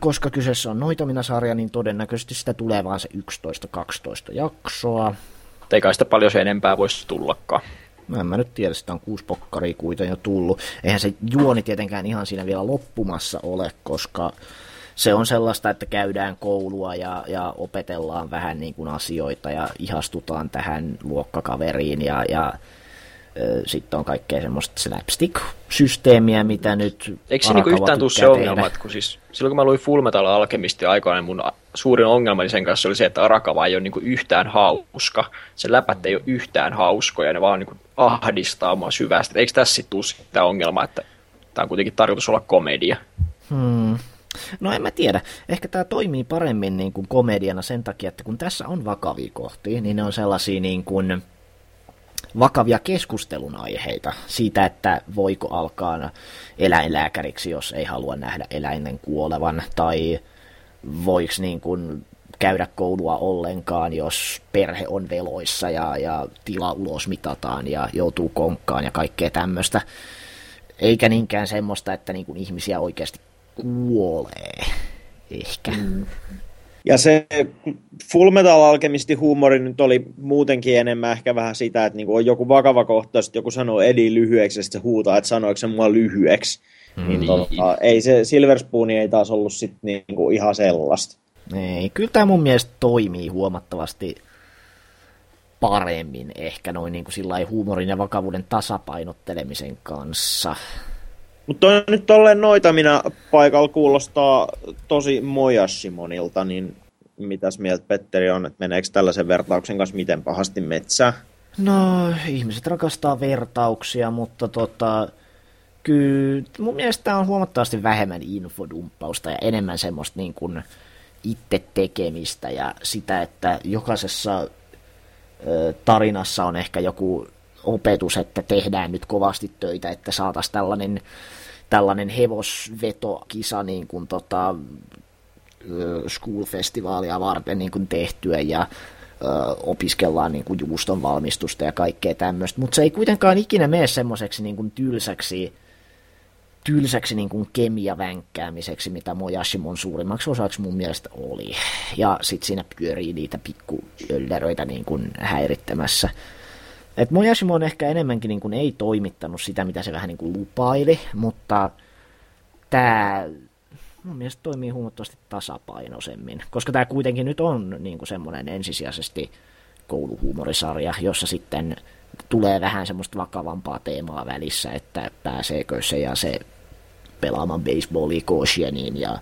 Koska kyseessä on Noitamina-sarja, niin todennäköisesti sitä tulee vaan se 11-12 jaksoa. Eikä sitä paljon se enempää voisi tullakaan. Mä en mä nyt tiedä, sitä on kuusi pokkaria kuitenkin jo tullut. Eihän se juoni tietenkään ihan siinä vielä loppumassa ole, koska se on sellaista, että käydään koulua ja, ja opetellaan vähän niin kuin asioita ja ihastutaan tähän luokkakaveriin ja, ja sitten on kaikkea semmoista slapstick-systeemiä, mitä nyt Eikö se niinku yhtään tule se ongelma, että kun siis, silloin kun mä luin Fullmetal Alchemistin aikoina, mun suurin ongelma sen kanssa oli se, että Arakava ei ole niinku yhtään hauska. Se läpät ei ole yhtään hauskoja, ne vaan niinku ahdistaa mua syvästi. Eikö tässä sitten tule sitä ongelmaa, että tämä on kuitenkin tarkoitus olla komedia? Hmm. No en mä tiedä. Ehkä tämä toimii paremmin niin kuin komediana sen takia, että kun tässä on vakavia kohtia, niin ne on sellaisia niin kuin vakavia keskustelun aiheita siitä, että voiko alkaa eläinlääkäriksi, jos ei halua nähdä eläinen kuolevan, tai voiko niin kuin käydä koulua ollenkaan, jos perhe on veloissa ja, ja tila ulos mitataan ja joutuu konkkaan ja kaikkea tämmöistä. Eikä niinkään semmoista, että niin kuin ihmisiä oikeasti kuolee. Ehkä. Mm. Ja se Full Metal Alchemisti huumori nyt oli muutenkin enemmän ehkä vähän sitä, että niinku on joku vakava kohtaus, että joku sanoo Edi lyhyeksi ja sitten se huutaa, että sanoiko se mua lyhyeksi. Mm. Niin, tota, ei se Silver Spoon ei taas ollut sit niinku ihan sellaista. Ei, kyllä tämä mun mielestä toimii huomattavasti paremmin ehkä noin niin kuin huumorin ja vakavuuden tasapainottelemisen kanssa. Mutta nyt tolleen noita minä paikalla kuulostaa tosi Mojashimonilta, niin mitäs mieltä Petteri on, että meneekö tällaisen vertauksen kanssa miten pahasti metsää? No, ihmiset rakastaa vertauksia, mutta tota, kyllä mun mielestä tämä on huomattavasti vähemmän infodumppausta ja enemmän semmoista niin kuin itse tekemistä ja sitä, että jokaisessa tarinassa on ehkä joku opetus, että tehdään nyt kovasti töitä, että saataisiin tällainen, tällainen hevosvetokisa niin kuin tota, school-festivaalia varten niin kuin tehtyä ja opiskellaan niin kuin juuston valmistusta ja kaikkea tämmöistä, mutta se ei kuitenkaan ikinä mene semmoiseksi niin kuin tylsäksi tylsäksi niin kuin kemiavänkkäämiseksi, mitä Mojashimon suurimmaksi osaksi mun mielestä oli. Ja sitten siinä pyörii niitä pikkuölläröitä niin kuin häirittämässä. Et Mojashimo on ehkä enemmänkin niin kuin ei toimittanut sitä, mitä se vähän niin kuin lupaili, mutta tämä mun mielestä toimii huomattavasti tasapainoisemmin, koska tämä kuitenkin nyt on niin kuin semmoinen ensisijaisesti kouluhuumorisarja, jossa sitten tulee vähän semmoista vakavampaa teemaa välissä, että pääseekö se ja se pelaamaan baseballia Koshienin ja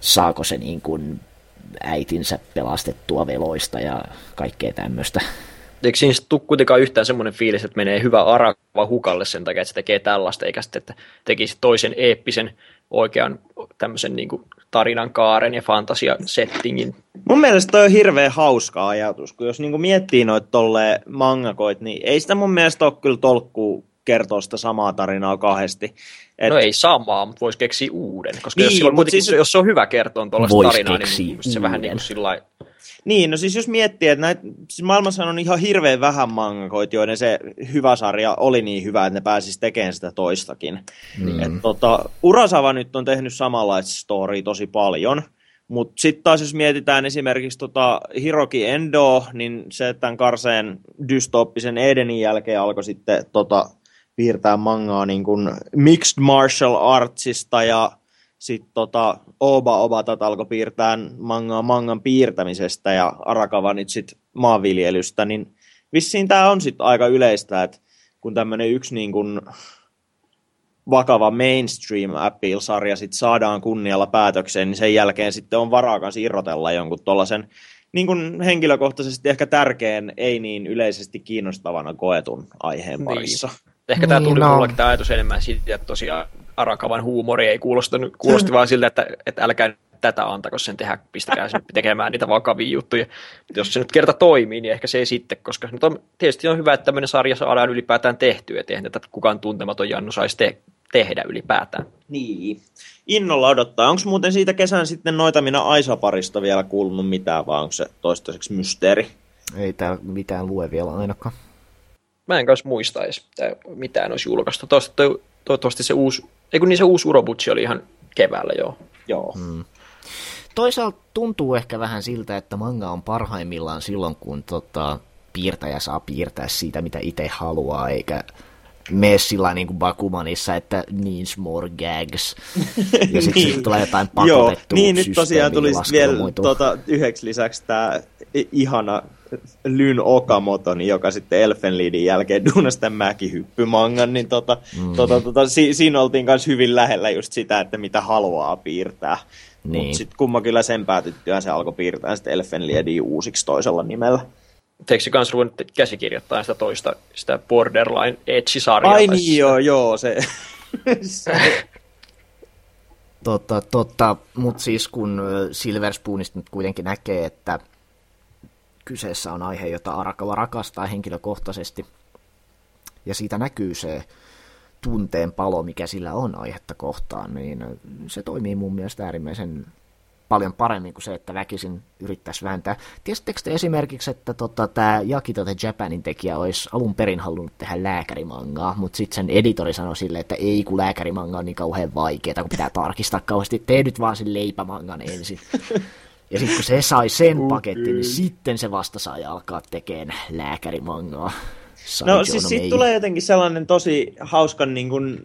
saako se niin kuin äitinsä pelastettua veloista ja kaikkea tämmöistä. Eikö siinä tule kuitenkaan yhtään semmoinen fiilis, että menee hyvä arava hukalle sen takia, että se tekee tällaista, eikä sitten, että tekisi toisen eeppisen oikean tämmöisen niin kuin tarinan kaaren ja fantasia-settingin. Mun mielestä toi on hirveän hauska ajatus, kun jos niin kuin miettii noita tolle mangakoit, niin ei sitä mun mielestä ole kyllä tolkkuu kertoa sitä samaa tarinaa kahdesti. Et... No ei samaa, mutta voisi keksiä uuden. Koska niin, jos, silloin siis... jos se on hyvä kertoa tuollaista tarinaa, niin se vähän niin kuin sillä niin, no siis jos miettii, että näitä, siis maailmassa on ihan hirveän vähän mangakoita, joiden se hyvä sarja oli niin hyvä, että ne pääsisi tekemään sitä toistakin. Mm. Et, tota, Urasava nyt on tehnyt samanlaista story tosi paljon, mutta sitten taas jos mietitään esimerkiksi tota Hiroki Endo, niin se tämän karseen dystooppisen Edenin jälkeen alkoi sitten tota, piirtää mangaa niin kuin mixed martial artsista ja sitten tota, Oba Obatat alkoi piirtää mangaa mangan piirtämisestä ja Arakava nyt sitten maanviljelystä, niin vissiin tämä on sitten aika yleistä, että kun tämmöinen yksi niin kuin vakava mainstream appeal-sarja sit saadaan kunnialla päätökseen, niin sen jälkeen sitten on varaa kanssa irrotella jonkun tuollaisen niin kuin henkilökohtaisesti ehkä tärkeän, ei niin yleisesti kiinnostavana koetun aiheen niin. Ehkä tämä tuli niin, no. tämä ajatus enemmän siitä, että tosiaan Arakavan huumori ei kuulostanut, kuulosti vaan siltä, että, että älkää tätä antako sen tehdä, pistäkää sen tekemään niitä vakavia juttuja. Jos se nyt kerta toimii, niin ehkä se ei sitten, koska nyt on, tietysti on hyvä, että tämmöinen sarja saadaan ylipäätään tehtyä, että eihän tätä kukaan tuntematon Jannu saisi te- tehdä ylipäätään. Niin. Innolla odottaa. Onko muuten siitä kesän sitten noita minä Aisa-parista vielä kuulunut mitään, vai onko se toistaiseksi mysteeri? Ei täällä mitään lue vielä ainakaan. Mä en kanssa muista edes, mitään olisi julkaistu. Toivottavasti, toivottavasti se uusi, ei kun niin se uusi Urobutsi oli ihan keväällä joo. Joo. Hmm. Toisaalta tuntuu ehkä vähän siltä, että manga on parhaimmillaan silloin, kun tota, piirtäjä saa piirtää siitä, mitä itse haluaa, eikä mene sillä niin kuin Bakumanissa, että needs more gags. Ja sitten niin. sit tulee jotain pakotettua Joo, niin nyt tosiaan tuli vielä tota, yhdeksi lisäksi tämä ihana Lyn Okamoto, niin joka sitten Elfenliidin jälkeen duunasi tämän mäkihyppymangan, niin tota, mm. tota, tota, si, siinä oltiin myös hyvin lähellä just sitä, että mitä haluaa piirtää. Niin. Mutta sitten kummakin sen päätyttyä se alkoi piirtää sitten Elfenliediä uusiksi toisella nimellä. Eikö se kans ruvennut käsikirjoittaa sitä toista, sitä Borderline Edge-sarjaa? Ai niin joo, joo, se... totta, totta, mutta siis kun Silver Spoonista nyt kuitenkin näkee, että kyseessä on aihe, jota Arakawa rakastaa henkilökohtaisesti, ja siitä näkyy se tunteen palo, mikä sillä on aihetta kohtaan, niin se toimii mun mielestä äärimmäisen paljon paremmin kuin se, että väkisin yrittäisi vääntää. Tiesittekö te esimerkiksi, että tota, tämä Jakito the Japanin tekijä olisi alun perin halunnut tehdä lääkärimangaa, mutta sitten sen editori sanoi silleen, että ei kun lääkärimanga on niin kauhean vaikeaa, kun pitää tarkistaa kauheasti, tee nyt vaan sen leipämangan ensin. Ja sitten kun se sai sen okay. paketin, niin sitten se vasta sai alkaa tekemään lääkärimangaa. No siis siitä tulee jotenkin sellainen tosi hauskan niin kuin,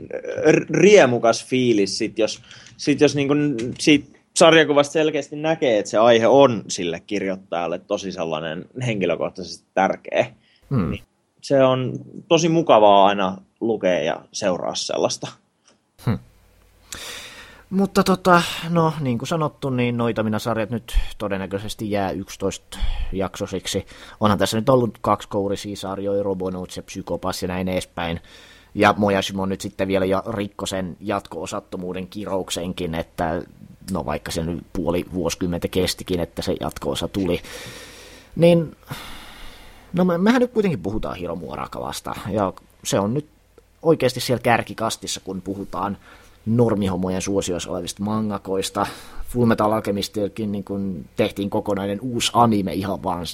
riemukas fiilis, sit jos, sit jos niin kuin, siitä sarjakuvasta selkeästi näkee, että se aihe on sille kirjoittajalle tosi sellainen henkilökohtaisesti tärkeä. Hmm. Niin se on tosi mukavaa aina lukea ja seuraa sellaista. Hmm. Mutta tota, no niin kuin sanottu, niin noita minä sarjat nyt todennäköisesti jää 11 jaksosiksi. Onhan tässä nyt ollut kaksi kourisia sarjoja, Robonauts ja Psykopas ja näin edespäin. Ja Mojashimo nyt sitten vielä ja rikkosen jatko-osattomuuden kirouksenkin, että no vaikka se nyt puoli vuosikymmentä kestikin, että se jatko-osa tuli. Niin, no me, mehän nyt kuitenkin puhutaan Hiromu Arakavasta, ja se on nyt oikeasti siellä kärkikastissa, kun puhutaan normihomojen suosioissa olevista mangakoista. Fullmetal Alchemistillakin niin kun tehtiin kokonainen uusi anime ihan vaan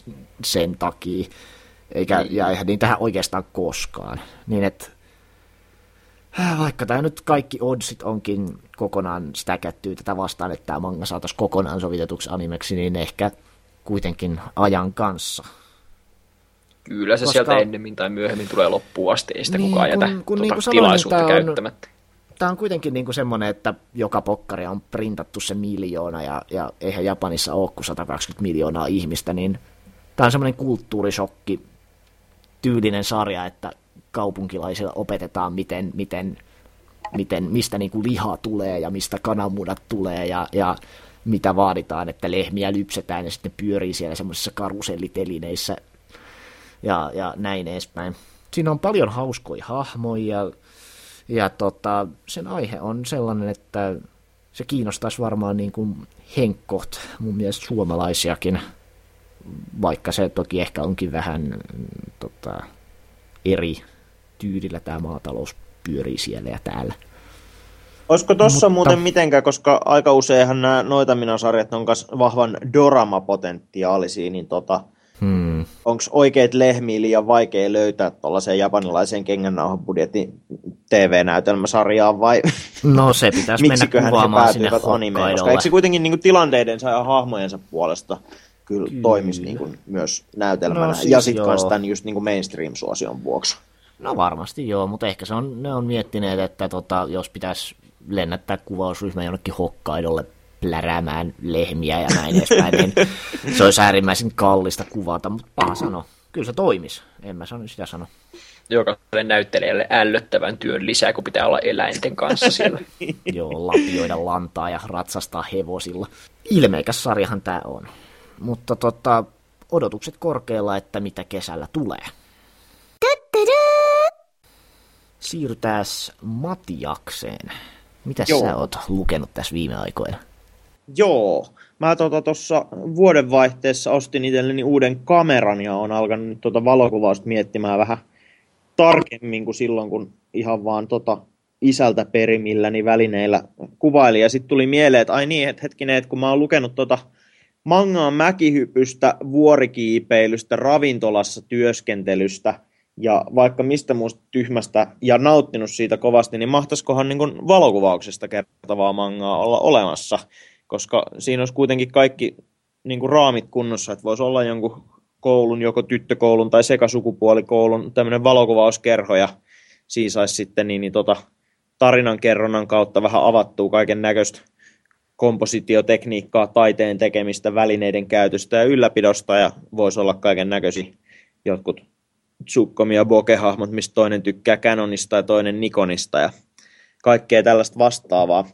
sen takia, eikä, ja eihän niin tähän oikeastaan koskaan. Niin että äh, vaikka tämä nyt kaikki oddsit onkin kokonaan stäkättyy tätä vastaan, että tämä manga saataisiin kokonaan sovitetuksi animeksi, niin ehkä kuitenkin ajan kanssa. Kyllä se Koska... sieltä ennemmin tai myöhemmin tulee loppuun asti, ei sitä niin, kukaan jätä kun, kun tuota, niin tilaisuutta sanoin, käyttämättä. On tämä on kuitenkin niin kuin semmoinen, että joka pokkari on printattu se miljoona ja, ja eihän Japanissa ole kuin 120 miljoonaa ihmistä, niin tämä on semmoinen kulttuurishokki tyylinen sarja, että kaupunkilaisilla opetetaan, miten, miten, miten mistä niin kuin liha tulee ja mistä kananmunat tulee ja, ja mitä vaaditaan, että lehmiä lypsetään ja sitten pyörii siellä semmoisissa karusellitelineissä ja, ja näin edespäin. Siinä on paljon hauskoja hahmoja ja tota, sen aihe on sellainen, että se kiinnostaisi varmaan niin kuin henkkoht mun mielestä suomalaisiakin, vaikka se toki ehkä onkin vähän tota, eri tyylillä tämä maatalous pyörii siellä ja täällä. Olisiko tuossa Mutta... muuten mitenkään, koska aika useinhan nämä noita sarjat on myös vahvan dorama-potentiaalisia, niin tota, Hmm. Onko oikeat lehmiä liian vaikea löytää tuollaiseen japanilaiseen kengännauhabudjetin TV-näytelmäsarjaan vai? No, se pitäisi mennä kuvaamaan sinne animeen, koska eikö se kuitenkin niin tilanteidensa ja hahmojensa puolesta? Kyllä, kyllä. toimisi niin kuin myös näytelmänä no, siis ja sitten kanssa tämän just niin kuin mainstream-suosion vuoksi. No varmasti joo, mutta ehkä se on, ne on miettineet, että tota, jos pitäisi lennättää kuvausryhmä jonnekin Hokkaidolle pläräämään lehmiä ja näin edespäin, niin se olisi äärimmäisen kallista kuvata, mutta paha sano. Kyllä se toimisi, en mä sano sitä sano. Jokaiselle näyttelijälle ällöttävän työn lisää, kun pitää olla eläinten kanssa siellä. Joo, lapioida lantaa ja ratsastaa hevosilla. Ilmeikäs sarjahan tämä on. Mutta tota, odotukset korkealla, että mitä kesällä tulee. Siirrytään Matiakseen. Mitä sä oot lukenut tässä viime aikoina? Joo, mä tuossa tota, vuodenvaihteessa ostin itselleni uuden kameran ja on alkanut tuota valokuvausta miettimään vähän tarkemmin kuin silloin, kun ihan vaan tota isältä perimilläni välineillä kuvaili. Ja sitten tuli mieleen, että ai niin, että hetkinen, että kun mä oon lukenut tota mangaan mäkihypystä, vuorikiipeilystä, ravintolassa työskentelystä ja vaikka mistä muusta tyhmästä ja nauttinut siitä kovasti, niin mahtaisikohan niin valokuvauksesta kertovaa mangaa olla olemassa koska siinä olisi kuitenkin kaikki niin kuin raamit kunnossa, että voisi olla jonkun koulun, joko tyttökoulun tai sekasukupuolikoulun tämmöinen valokuvauskerho ja siinä saisi sitten niin, niin tota, tarinan kerronnan kautta vähän avattua kaiken näköistä kompositiotekniikkaa, taiteen tekemistä, välineiden käytöstä ja ylläpidosta ja voisi olla kaiken näköisiä jotkut Tsukkomi ja Bokeh-hahmot, mistä toinen tykkää Canonista ja toinen Nikonista ja kaikkea tällaista vastaavaa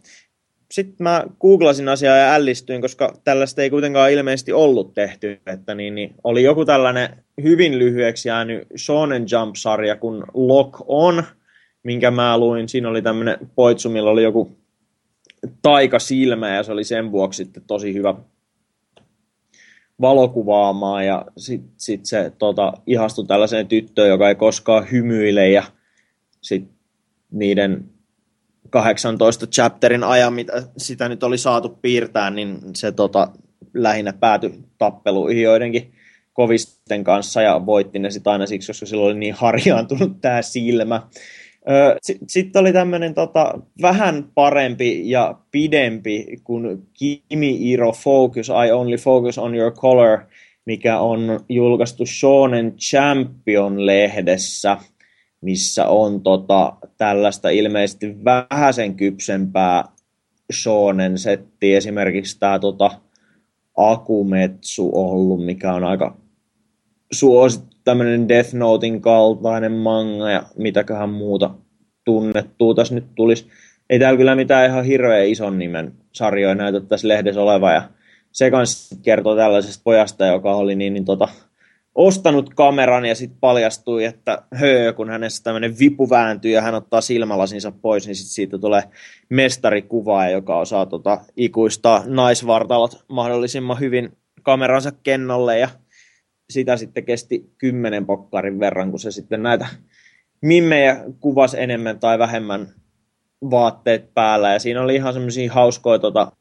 sitten mä googlasin asiaa ja ällistyin, koska tällaista ei kuitenkaan ilmeisesti ollut tehty. Että niin, niin oli joku tällainen hyvin lyhyeksi jäänyt Shonen Jump-sarja kuin Lock On, minkä mä luin. Siinä oli tämmöinen poitsu, millä oli joku taika silmä ja se oli sen vuoksi sitten tosi hyvä valokuvaamaan ja sitten sit se tota, ihastui tällaiseen tyttöön, joka ei koskaan hymyile ja sit niiden 18 chapterin ajan, mitä sitä nyt oli saatu piirtää, niin se tota, lähinnä päätyi tappeluihin joidenkin kovisten kanssa ja voitti ne sitten aina siksi, koska silloin oli niin harjaantunut tämä silmä. Sitten sit oli tämmöinen tota, vähän parempi ja pidempi kuin Kimi Iro Focus, I Only Focus on Your Color, mikä on julkaistu Shonen Champion-lehdessä, missä on tota, tällaista ilmeisesti vähäsen kypsempää shonen setti, esimerkiksi tämä tota, Akumetsu ollut, mikä on aika suosittu tämmöinen Death Notein kaltainen manga ja mitäköhän muuta tunnettua tässä nyt tulisi. Ei täällä kyllä mitään ihan hirveän ison nimen sarjoja näytä tässä lehdessä oleva ja se kanssa kertoo tällaisesta pojasta, joka oli niin, niin tota, ostanut kameran ja sitten paljastui, että höö, kun hänessä tämmöinen vipu vääntyy ja hän ottaa silmälasinsa pois, niin sit siitä tulee mestarikuva, joka osaa tota, ikuistaa naisvartalot mahdollisimman hyvin kameransa kennolle ja sitä sitten kesti kymmenen pokkarin verran, kun se sitten näitä mimmejä kuvas enemmän tai vähemmän vaatteet päällä. Ja siinä oli ihan semmoisia hauskoja tota,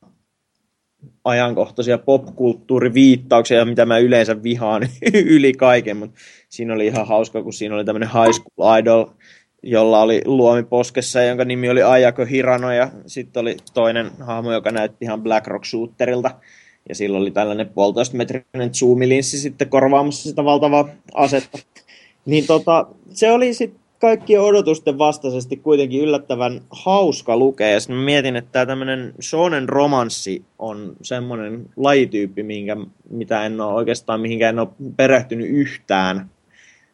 ajankohtaisia popkulttuuriviittauksia, mitä mä yleensä vihaan yli kaiken, mutta siinä oli ihan hauska, kun siinä oli tämmöinen high school idol, jolla oli luomi poskessa, jonka nimi oli Ayako Hirano, ja sitten oli toinen hahmo, joka näytti ihan Black Rock Shooterilta, ja sillä oli tällainen puolitoista metrinen zoomilinssi sitten korvaamassa sitä valtavaa asetta. Niin tota, se oli sitten kaikkien odotusten vastaisesti kuitenkin yllättävän hauska lukea. Ja sitten mietin, että tämä tämmöinen shonen romanssi on semmoinen lajityyppi, minkä, mitä en ole oikeastaan mihinkään en ole perehtynyt yhtään.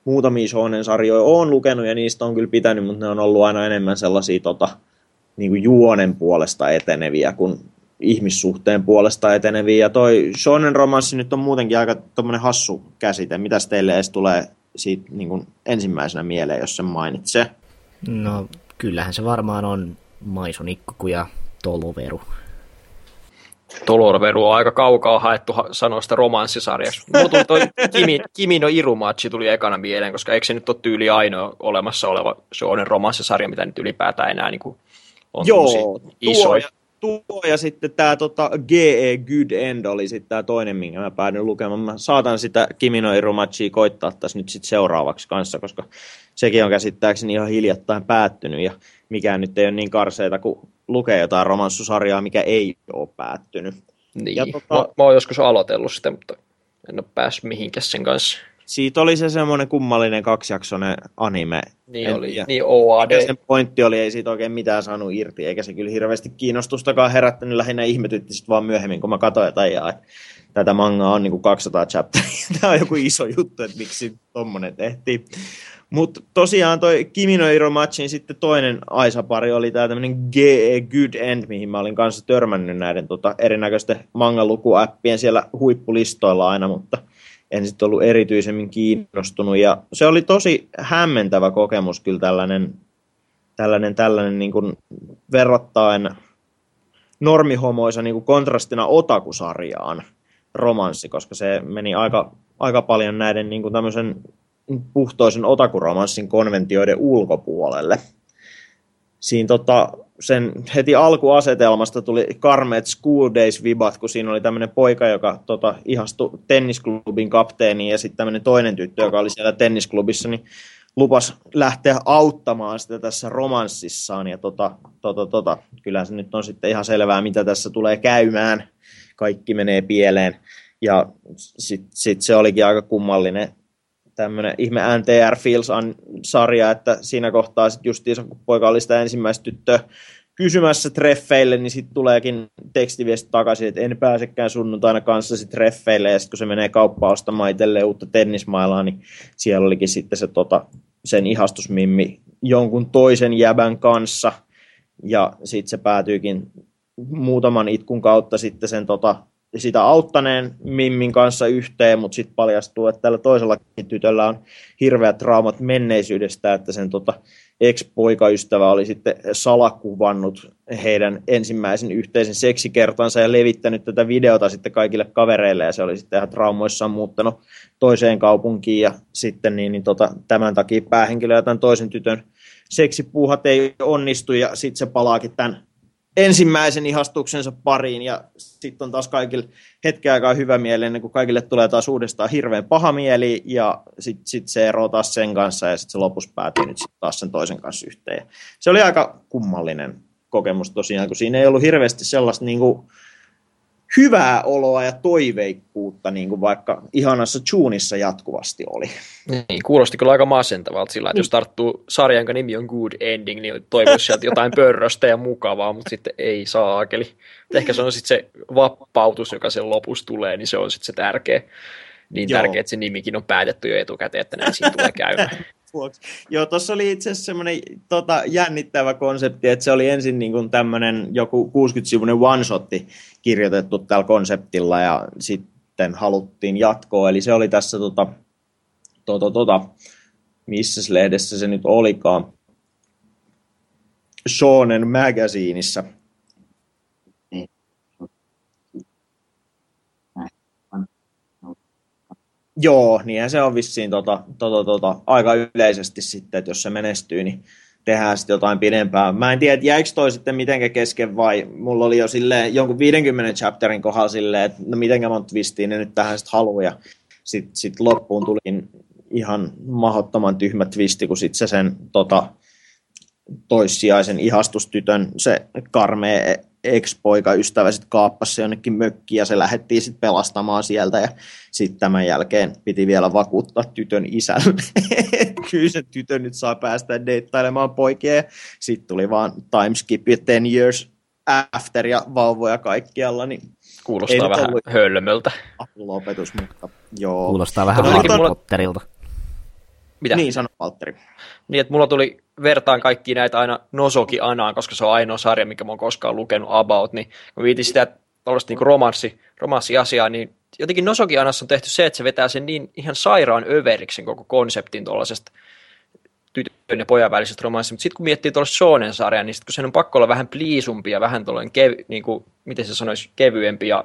Muutamia shonen sarjoja olen lukenut ja niistä on kyllä pitänyt, mutta ne on ollut aina enemmän sellaisia tota, niin kuin juonen puolesta eteneviä kuin ihmissuhteen puolesta eteneviä. Ja toi shonen romanssi nyt on muutenkin aika hassu käsite. Mitäs teille edes tulee siitä niin kuin ensimmäisenä mieleen, jos sen mainitsee? No, kyllähän se varmaan on Maison ikkuku ja Toloveru. Toloveru on aika kaukaa haettu sanoista romanssisarjaksi. Mulla tuli toi Kimi, Kimino Irumachi tuli ekana mieleen, koska eikö se nyt ole tyyli ainoa olemassa oleva shonen romanssisarja, mitä nyt ylipäätään enää niin kuin on Joo, isoja. Tuo, tuo ja sitten tämä tota, GE Good End oli sitten tämä toinen, minkä mä päädyin lukemaan. Mä saatan sitä Kimino Irumachia koittaa tässä nyt sitten seuraavaksi kanssa, koska sekin on käsittääkseni ihan hiljattain päättynyt ja mikään nyt ei ole niin karseita kuin lukee jotain romanssusarjaa, mikä ei ole päättynyt. Niin, ja tota, mä, mä oon joskus aloitellut sitä, mutta en ole päässyt mihinkään sen kanssa siitä oli se semmoinen kummallinen kaksijaksoinen anime. Niin en, oli, ja, niin OAD. Ja sen pointti oli, ei siitä oikein mitään saanut irti, eikä se kyllä hirveästi kiinnostustakaan herättänyt, lähinnä ihmetytti sitten vaan myöhemmin, kun mä katsoin jotain, ja tätä mangaa on niin kuin 200 chapteria. Tämä on joku iso juttu, että miksi tommonen tehtiin. Mutta tosiaan toi Kimino Matchin sitten toinen Aisa-pari oli tämä tämmöinen GE Good End, mihin mä olin kanssa törmännyt näiden tota, erinäköisten mangalukuäppien siellä huippulistoilla aina, mutta – en sitten ollut erityisemmin kiinnostunut. Ja se oli tosi hämmentävä kokemus kyllä tällainen, tällainen, tällainen niin kuin verrattain normihomoisa niin kuin kontrastina otakusarjaan romanssi, koska se meni aika, aika paljon näiden niin kuin tämmöisen puhtoisen otakuromanssin konventioiden ulkopuolelle. Siinä tota, sen heti alkuasetelmasta tuli karmeet School Days-vibat, kun siinä oli tämmöinen poika, joka tota, ihastui tennisklubin kapteeniin ja sitten tämmöinen toinen tyttö, joka oli siellä tennisklubissa, niin lupas lähteä auttamaan sitä tässä romanssissaan. Ja tota, tota, tota, kyllä se nyt on sitten ihan selvää, mitä tässä tulee käymään. Kaikki menee pieleen. Ja sitten sit se olikin aika kummallinen tämmöinen ihme NTR Fields-sarja, että siinä kohtaa sitten justiinsa, kun poika oli sitä ensimmäistä tyttöä kysymässä treffeille, niin sitten tuleekin tekstiviesti takaisin, että en pääsekään sunnuntaina kanssasi treffeille, ja sitten kun se menee kauppaan ostamaan itselleen uutta tennismailaa, niin siellä olikin sitten se tota, sen ihastusmimmi jonkun toisen jäbän kanssa, ja sitten se päätyykin muutaman itkun kautta sitten sen tota, sitä auttaneen Mimmin kanssa yhteen, mutta sitten paljastuu, että tällä toisella tytöllä on hirveät traumat menneisyydestä, että sen tota, ex-poikaystävä oli sitten salakuvannut heidän ensimmäisen yhteisen seksikertansa ja levittänyt tätä videota sitten kaikille kavereille ja se oli sitten ihan traumoissaan muuttanut toiseen kaupunkiin ja sitten niin, niin tota, tämän takia päähenkilö ja tämän toisen tytön seksipuuhat ei onnistu ja sitten se palaakin tämän ensimmäisen ihastuksensa pariin ja sitten on taas kaikille hetken aikaa hyvä mieli ennen kuin kaikille tulee taas uudestaan hirveän paha mieli ja sitten sit se eroaa taas sen kanssa ja sitten se lopussa päätyy nyt sit taas sen toisen kanssa yhteen. Se oli aika kummallinen kokemus tosiaan, kun siinä ei ollut hirveästi sellaista niin kuin, hyvää oloa ja toiveikkuutta, niin kuin vaikka ihanassa Junissa jatkuvasti oli. Niin, kuulosti kyllä aika masentavalta sillä, että jos tarttuu sarjan, jonka nimi on Good Ending, niin toivoisi sieltä jotain pörröstä ja mukavaa, mutta sitten ei saa Eli ehkä se on sitten se vapautus, joka sen lopussa tulee, niin se on sitten se tärkeä. Niin Joo. tärkeä, että se nimikin on päätetty jo etukäteen, että näin siinä tulee käymään. Vuoksi. Joo, tuossa oli itse asiassa semmoinen tota, jännittävä konsepti, että se oli ensin niin kuin tämmöinen joku 60-sivuinen one-shotti kirjoitettu tällä konseptilla ja sitten haluttiin jatkoa. Eli se oli tässä, tota, tota, tota, missä lehdessä se nyt olikaan, Shonen Magazineissa – Joo, niin se on vissiin tota, tota, tota, aika yleisesti sitten, että jos se menestyy, niin tehdään sitten jotain pidempää. Mä en tiedä, jäikö toi sitten mitenkä kesken vai mulla oli jo silleen jonkun 50 chapterin kohdalla silleen, että no mitenkä monta twistiin ne nyt tähän sitten haluaa. Ja sitten sit loppuun tuli ihan mahdottoman tyhmä twisti, kun sitten se sen tota, toissijaisen ihastustytön, se karmea ex-poika ystävä sitten kaappasi se jonnekin mökkiin ja se lähdettiin sitten pelastamaan sieltä ja sitten tämän jälkeen piti vielä vakuuttaa tytön isälle, kyllä se tytö nyt saa päästä deittailemaan poikia sitten tuli vaan timeskip ja 10 years after ja vauvoja kaikkialla, niin Kuulostaa vähän ollut... hölmöltä. Lopetus, mutta joo. Kuulostaa vähän Harry Potterilta. Mitä? Niin, sano Valtteri. Niin, että mulla tuli vertaan kaikki näitä aina Nosoki Anaan, koska se on ainoa sarja, mikä mä oon koskaan lukenut about, niin kun viitin sitä tuollaista niin romanssi, romanssiasiaa, niin jotenkin Nosoki Anassa on tehty se, että se vetää sen niin ihan sairaan överiksi koko konseptin tuollaisesta tytön ja pojan välisestä romanssista, mutta sitten kun miettii tuollaista Shonen-sarjaa, niin sit kun sen on pakko olla vähän pliisumpi ja vähän tuollainen, kev, niin kuin, miten se sanoisi, kevyempi ja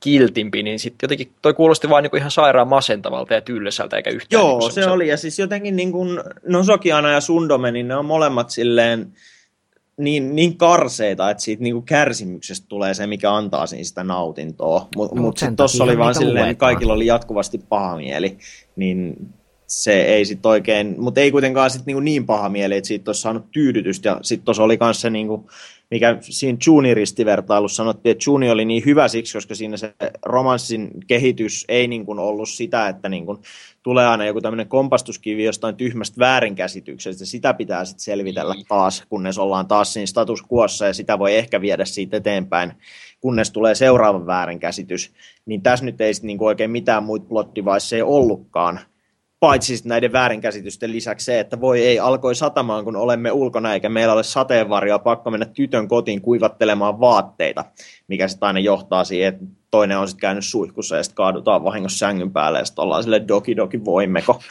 kiltimpi, niin sitten jotenkin toi kuulosti vaan niinku ihan sairaan masentavalta ja tylsältä eikä yhtään. Joo, niinku se oli. Ja siis jotenkin niin kuin Nosokiana ja Sundome, niin ne on molemmat silleen niin, niin karseita, että siitä niin kuin kärsimyksestä tulee se, mikä antaa siinä sitä nautintoa. Mutta mut, mut sitten tuossa oli vaan silleen, että kaikilla oli jatkuvasti paha mieli, niin se ei sitten oikein, mutta ei kuitenkaan sit niinku niin paha mieli, että siitä olisi saanut tyydytystä. Ja sitten tuossa oli myös se niinku mikä siinä Juni-ristivertailussa sanottiin, että Juni oli niin hyvä siksi, koska siinä se romanssin kehitys ei niin kuin ollut sitä, että niin kuin tulee aina joku tämmöinen kompastuskivi jostain tyhmästä väärinkäsityksestä, sitä pitää sitten selvitellä niin. taas, kunnes ollaan taas siinä status quossa ja sitä voi ehkä viedä siitä eteenpäin, kunnes tulee seuraava väärinkäsitys. Niin tässä nyt ei niin oikein mitään muita plottivaissa ei ollutkaan, Paitsi näiden väärinkäsitysten lisäksi se, että voi ei, alkoi satamaan, kun olemme ulkona, eikä meillä ole sateenvarjoa, pakko mennä tytön kotiin kuivattelemaan vaatteita, mikä sitten aina johtaa siihen, että toinen on sitten käynyt suihkussa ja sitten kaadutaan vahingossa sängyn päälle ja sitten ollaan sille doki doki voimmeko. Hmm.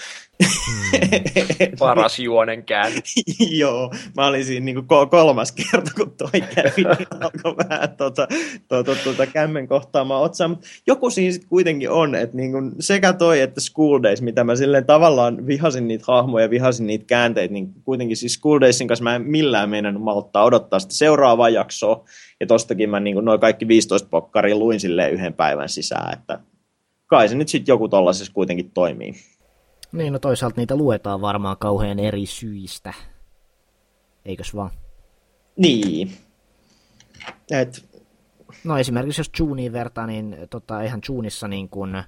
Paras juonen käänny. Joo, mä olin siinä niin kuin kolmas kerta, kun toi kävi, niin alkoi vähän tuota, tuota, tuota kämmen kohtaamaan otsaa. Mutta joku siinä sitten kuitenkin on, että niin kuin sekä toi että School Days, mitä mä silleen tavallaan vihasin niitä hahmoja, vihasin niitä käänteitä, niin kuitenkin siis School Daysin kanssa mä en millään meinannut malttaa odottaa sitä seuraavaa jaksoa. Ja tostakin mä niin noin kaikki 15 pokkaria luin silleen yhden päivän sisään, että kai se nyt sitten joku tollaisessa kuitenkin toimii. Niin, no toisaalta niitä luetaan varmaan kauhean eri syistä. Eikös vaan? Niin. Et... No esimerkiksi jos Juniin vertaa, niin tota, eihän Junissa niin kuin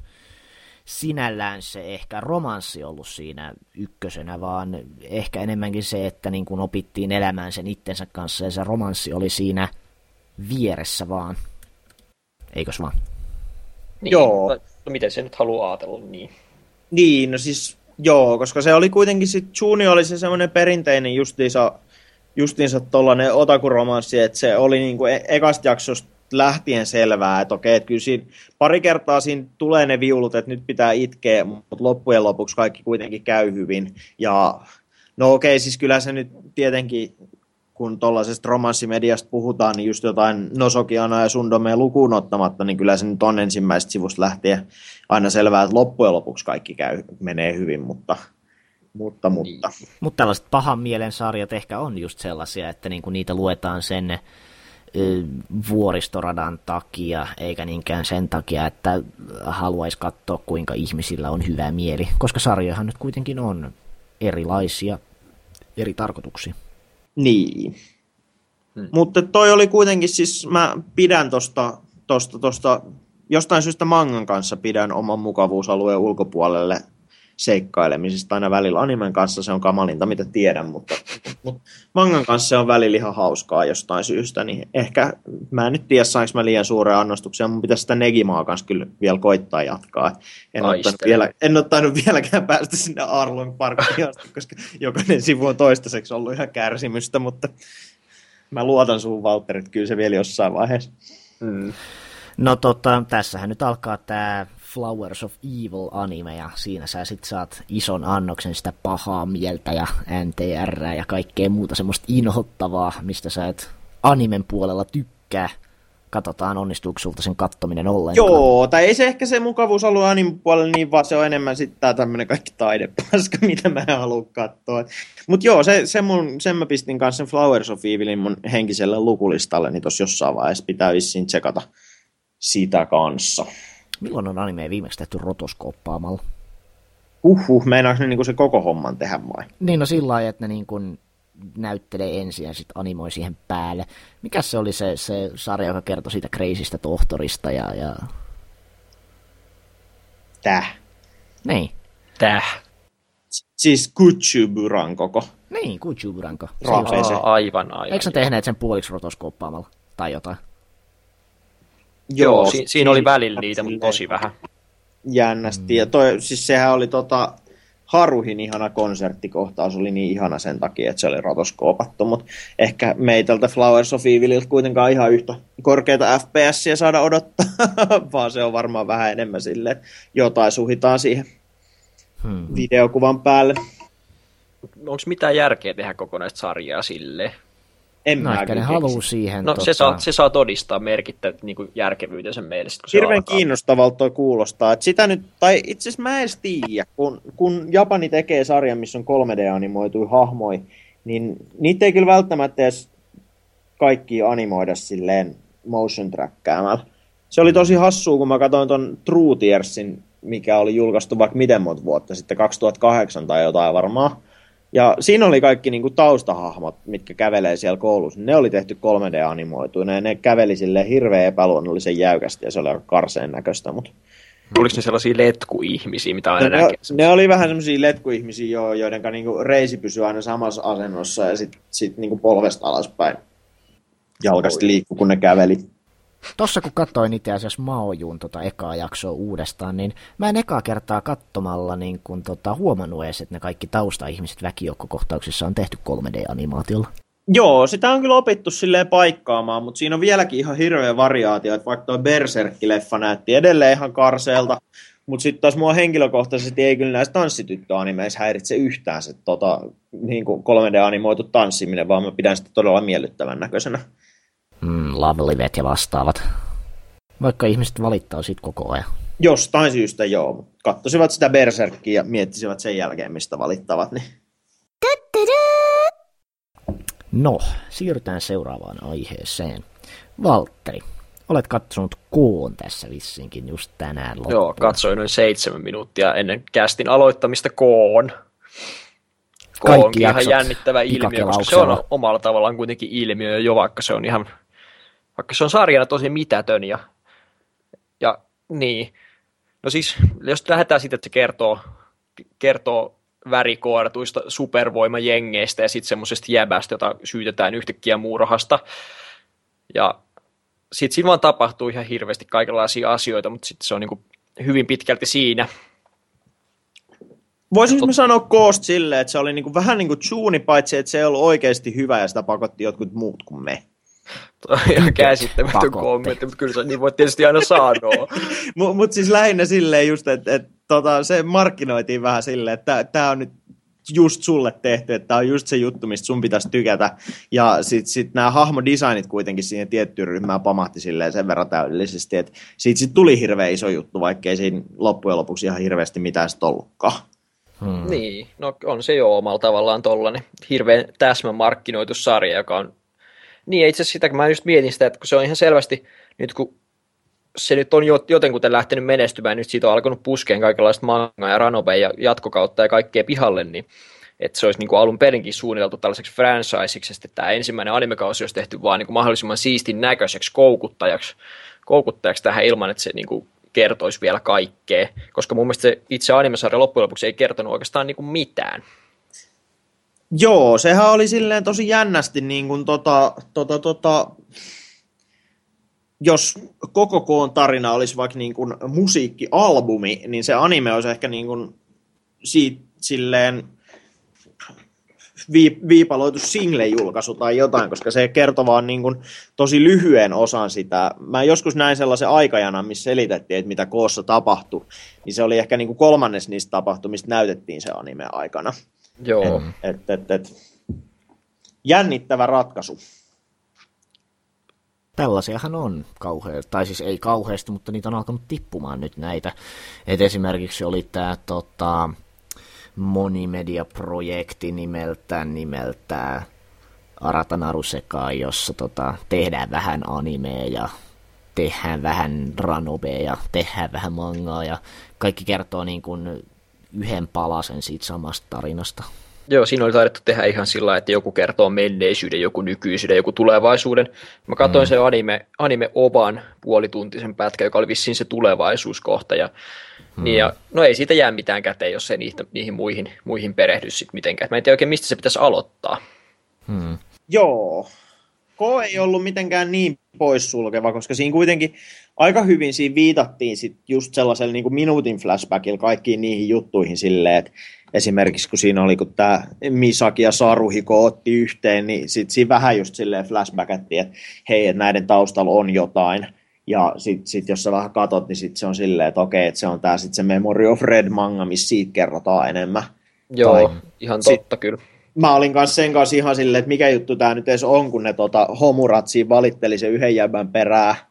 sinällään se ehkä romanssi ollut siinä ykkösenä, vaan ehkä enemmänkin se, että niin kuin opittiin elämään sen itsensä kanssa ja se romanssi oli siinä vieressä vaan. Eikös vaan? Niin, Joo. No, miten se nyt haluaa ajatella niin? Niin, no siis joo, koska se oli kuitenkin sitten, Juni oli se semmoinen perinteinen justiinsa, justiinsa tollainen otakuromanssi, että se oli niinku e- ekasta jaksosta lähtien selvää, että okei, että kyllä siinä, pari kertaa siinä tulee ne viulut, että nyt pitää itkeä, mutta loppujen lopuksi kaikki kuitenkin käy hyvin. Ja no okei, siis kyllä se nyt tietenkin kun tuollaisesta romanssimediasta puhutaan, niin just jotain Nosokiana ja Sundomea lukuun ottamatta, niin kyllä se nyt on ensimmäisestä sivusta lähtien aina selvää, että loppujen lopuksi kaikki käy, menee hyvin, mutta mutta, mutta. Niin. Mutta tällaiset pahan mielen sarjat ehkä on just sellaisia, että niinku niitä luetaan sen ö, vuoristoradan takia, eikä niinkään sen takia, että haluaisi katsoa, kuinka ihmisillä on hyvä mieli, koska sarjojahan nyt kuitenkin on erilaisia eri tarkoituksia. Niin. Hmm. Mutta toi oli kuitenkin siis, mä pidän tosta, tosta, tosta, jostain syystä mangan kanssa pidän oman mukavuusalueen ulkopuolelle seikkailemisesta aina välillä. Animen kanssa se on kamalinta, mitä tiedän, mutta, mutta mangan kanssa se on välillä ihan hauskaa jostain syystä, niin ehkä mä en nyt tiedä, saanko mä liian suuren annostuksen, mun pitäisi sitä Negimaa kanssa kyllä vielä koittaa jatkaa. En ottanut, vielä, en ottanut vieläkään päästä sinne Arlong Parkkiin asti, koska jokainen sivu on toistaiseksi ollut ihan kärsimystä, mutta mä luotan suun Valtteri, että kyllä se vielä jossain vaiheessa. Mm. No tota, tässähän nyt alkaa tämä Flowers of Evil anime ja siinä sä sit saat ison annoksen sitä pahaa mieltä ja NTR ja kaikkea muuta semmoista inhottavaa, mistä sä et animen puolella tykkää. Katsotaan, onnistuuko sulta sen kattominen ollenkaan. Joo, tai ei se ehkä se mukavuus ollut animen puolella niin, vaan se on enemmän sitten tää tämmönen kaikki taidepaska, mitä mä en halua katsoa. Mutta joo, se, se mun, sen mä pistin kanssa sen Flowers of Evilin mun henkiselle lukulistalle, niin tossa jossain vaiheessa pitää vissiin tsekata sitä kanssa. Milloin on anime viimeksi tehty rotoskooppaamalla? Uhuh, meinaako ne niinku se koko homman tehdä vai? Niin, no sillä lailla, että ne niinku näyttelee ensin ja sitten animoi siihen päälle. Mikä se oli se, se sarja, joka kertoi siitä kreisistä tohtorista ja... ja... Täh. Niin. Täh. Siis Kuchuburan koko. Niin, Kuchuburanko. Se aivan, aivan. Eikö sä tehneet sen puoliksi rotoskooppaamalla? Tai jotain? Joo, si- siinä oli välillä niitä, mutta tosi vähän. Jännästi. Ja toi, siis sehän oli tota, Haruhin ihana konserttikohtaus oli niin ihana sen takia, että se oli rotoskoopattu, mutta ehkä meitältä Flowers of Evililtä kuitenkaan ihan yhtä korkeita FPSiä saada odottaa, vaan se on varmaan vähän enemmän silleen, että jotain suhitaan siihen hmm. videokuvan päälle. Onko mitään järkeä tehdä kokonaista sarjaa silleen? En no ehkä ne haluaa siihen. No tota... se, saa, se saa todistaa merkittävät niin järkevyytensä meille. Kun Hirveän kiinnostavalta toi kuulostaa. Että sitä nyt, tai itse asiassa mä en edes tiedä, kun, kun Japani tekee sarjan, missä on 3D-animoitui hahmoi, niin niitä ei kyllä välttämättä edes kaikki animoida silleen motion trackäämällä. Se oli tosi hassua, kun mä katsoin ton True Tiersin, mikä oli julkaistu vaikka miten monta vuotta sitten, 2008 tai jotain varmaan. Ja siinä oli kaikki niin kuin taustahahmot, mitkä kävelee siellä koulussa. Ne oli tehty 3D-animoituina ja ne käveli sille hirveän epäluonnollisen jäykästi ja se oli aika karseen näköistä. Mutta... Oliko ne sellaisia letkuihmisiä, mitä aina no, näkee? Ne oli vähän sellaisia letkuihmisiä, jo, joiden niinku reisi pysyi aina samassa asennossa ja sitten sit niinku polvesta alaspäin jalkasti liikkuu, kun ne käveli. Tossa kun katsoin itse asiassa Maojuun tota ekaa jaksoa uudestaan, niin mä en ekaa kertaa katsomalla niin kun tota, huomannut edes, että ne kaikki taustaihmiset väkijoukkokohtauksissa on tehty 3D-animaatiolla. Joo, sitä on kyllä opittu silleen paikkaamaan, mutta siinä on vieläkin ihan hirveä variaatio, että vaikka tuo Berserk-leffa näytti edelleen ihan karseelta, mutta sitten taas mua henkilökohtaisesti ei kyllä näissä tanssityttöanimeissa häiritse yhtään se tota, niin 3D-animoitu tanssiminen, vaan mä pidän sitä todella miellyttävän näköisenä mm, Love ja vastaavat. Vaikka ihmiset valittaa siitä koko ajan. Jostain syystä joo. Kattosivat sitä Berserkia ja miettisivät sen jälkeen, mistä valittavat. Niin. No, siirrytään seuraavaan aiheeseen. Valtteri, olet katsonut koon tässä vissinkin just tänään loppuun. Joo, katsoin noin seitsemän minuuttia ennen kästin aloittamista koon. Koon on ihan jännittävä ilmiö, koska se on omalla tavallaan kuitenkin ilmiö jo, vaikka se on ihan vaikka se on sarjana tosi mitätön ja, ja niin. No siis, jos lähdetään siitä, että se kertoo, kertoo värikooratuista supervoimajengeistä ja sitten semmoisesta jäbästä, jota syytetään yhtäkkiä muurahasta. Ja sitten siinä vaan tapahtuu ihan hirveästi kaikenlaisia asioita, mutta sitten se on niin hyvin pitkälti siinä. Voisinko mä sanoa koost silleen, että se oli niinku vähän niin kuin tuuni, paitsi että se ei ollut oikeasti hyvä ja sitä pakotti jotkut muut kuin me. Ihan käsittämätön kommentti, mutta kyllä se niin voi tietysti aina sanoa. mutta mut siis lähinnä silleen just, että et, tota, se markkinoitiin vähän silleen, että tämä on nyt just sulle tehty, että tämä on just se juttu, mistä sun pitäisi tykätä. Ja sitten sit nämä hahmodesignit kuitenkin siihen tiettyyn ryhmään pamahti silleen sen verran täydellisesti, että siitä sit tuli hirveä iso juttu, vaikkei siinä loppujen lopuksi ihan hirveästi mitään sitten ollutkaan. Hmm. Niin, no on se jo omalla tavallaan tollanen hirveän täsmä markkinoitu sarja, joka on... Niin, itse asiassa sitä, kun mä just mietin sitä, että kun se on ihan selvästi, nyt kun se nyt on jotenkuten lähtenyt menestymään, nyt siitä on alkanut puskeen kaikenlaista manga ja ranobe ja jatkokautta ja kaikkea pihalle, niin että se olisi niin kuin alun perinkin suunniteltu tällaiseksi franchiseiksi, että tämä ensimmäinen animekausi olisi tehty vaan niin kuin mahdollisimman siistin näköiseksi koukuttajaksi, koukuttajaksi tähän ilman, että se niin kuin kertoisi vielä kaikkea, koska mun mielestä se itse animesarja loppujen lopuksi ei kertonut oikeastaan niin kuin mitään. Joo, sehän oli silleen tosi jännästi niin kuin tota, tota, tota, jos koko koon tarina olisi vaikka niin kuin musiikkialbumi, niin se anime olisi ehkä niin kuin siitä silleen viipaloitu single-julkaisu tai jotain, koska se kertoo vaan niin kuin tosi lyhyen osan sitä. Mä joskus näin sellaisen aikajanan, missä selitettiin, että mitä koossa tapahtui, niin se oli ehkä niin kuin kolmannes niistä tapahtumista näytettiin se anime aikana. Joo. Et, et, et. Jännittävä ratkaisu. Tällaisiahan on kauheasti, tai siis ei kauheasti, mutta niitä on alkanut tippumaan nyt näitä. Et esimerkiksi oli tämä tota, monimedia-projekti nimeltään, nimeltään Aratanaru Sekai, jossa tota, tehdään vähän animea ja tehdään vähän ranobea ja tehdään vähän mangaa ja kaikki kertoo niin kuin yhden palasen siitä samasta tarinasta. Joo, siinä oli taidettu tehdä ihan sillä että joku kertoo menneisyyden, joku nykyisyyden, joku tulevaisuuden. Mä katsoin mm. sen anime, anime Oban puolituntisen pätkä, joka oli vissiin se tulevaisuuskohta. Ja, mm. niin ja, no ei siitä jää mitään käteen, jos ei niitä, niihin muihin, muihin perehdy sitten mitenkään. Mä en tiedä oikein, mistä se pitäisi aloittaa. Mm. Joo. K ei ollut mitenkään niin poissulkeva, koska siinä kuitenkin aika hyvin siinä viitattiin sit just sellaisella niin kuin minuutin flashbackilla kaikkiin niihin juttuihin silleen, että esimerkiksi kun siinä oli, kun tämä Misaki ja Saruhiko otti yhteen, niin sitten siinä vähän just silleen flashbackattiin, että hei, että näiden taustalla on jotain. Ja sitten sit, jos sä vähän katot, niin sit se on silleen, että okei, että se on tämä sitten se Memory of Red manga, missä siitä kerrotaan enemmän. Joo, tai ihan totta sit, kyllä. Mä olin kanssa sen kanssa ihan silleen, että mikä juttu tämä nyt edes on, kun ne tota, homuratsi valitteli sen yhden jäbän perää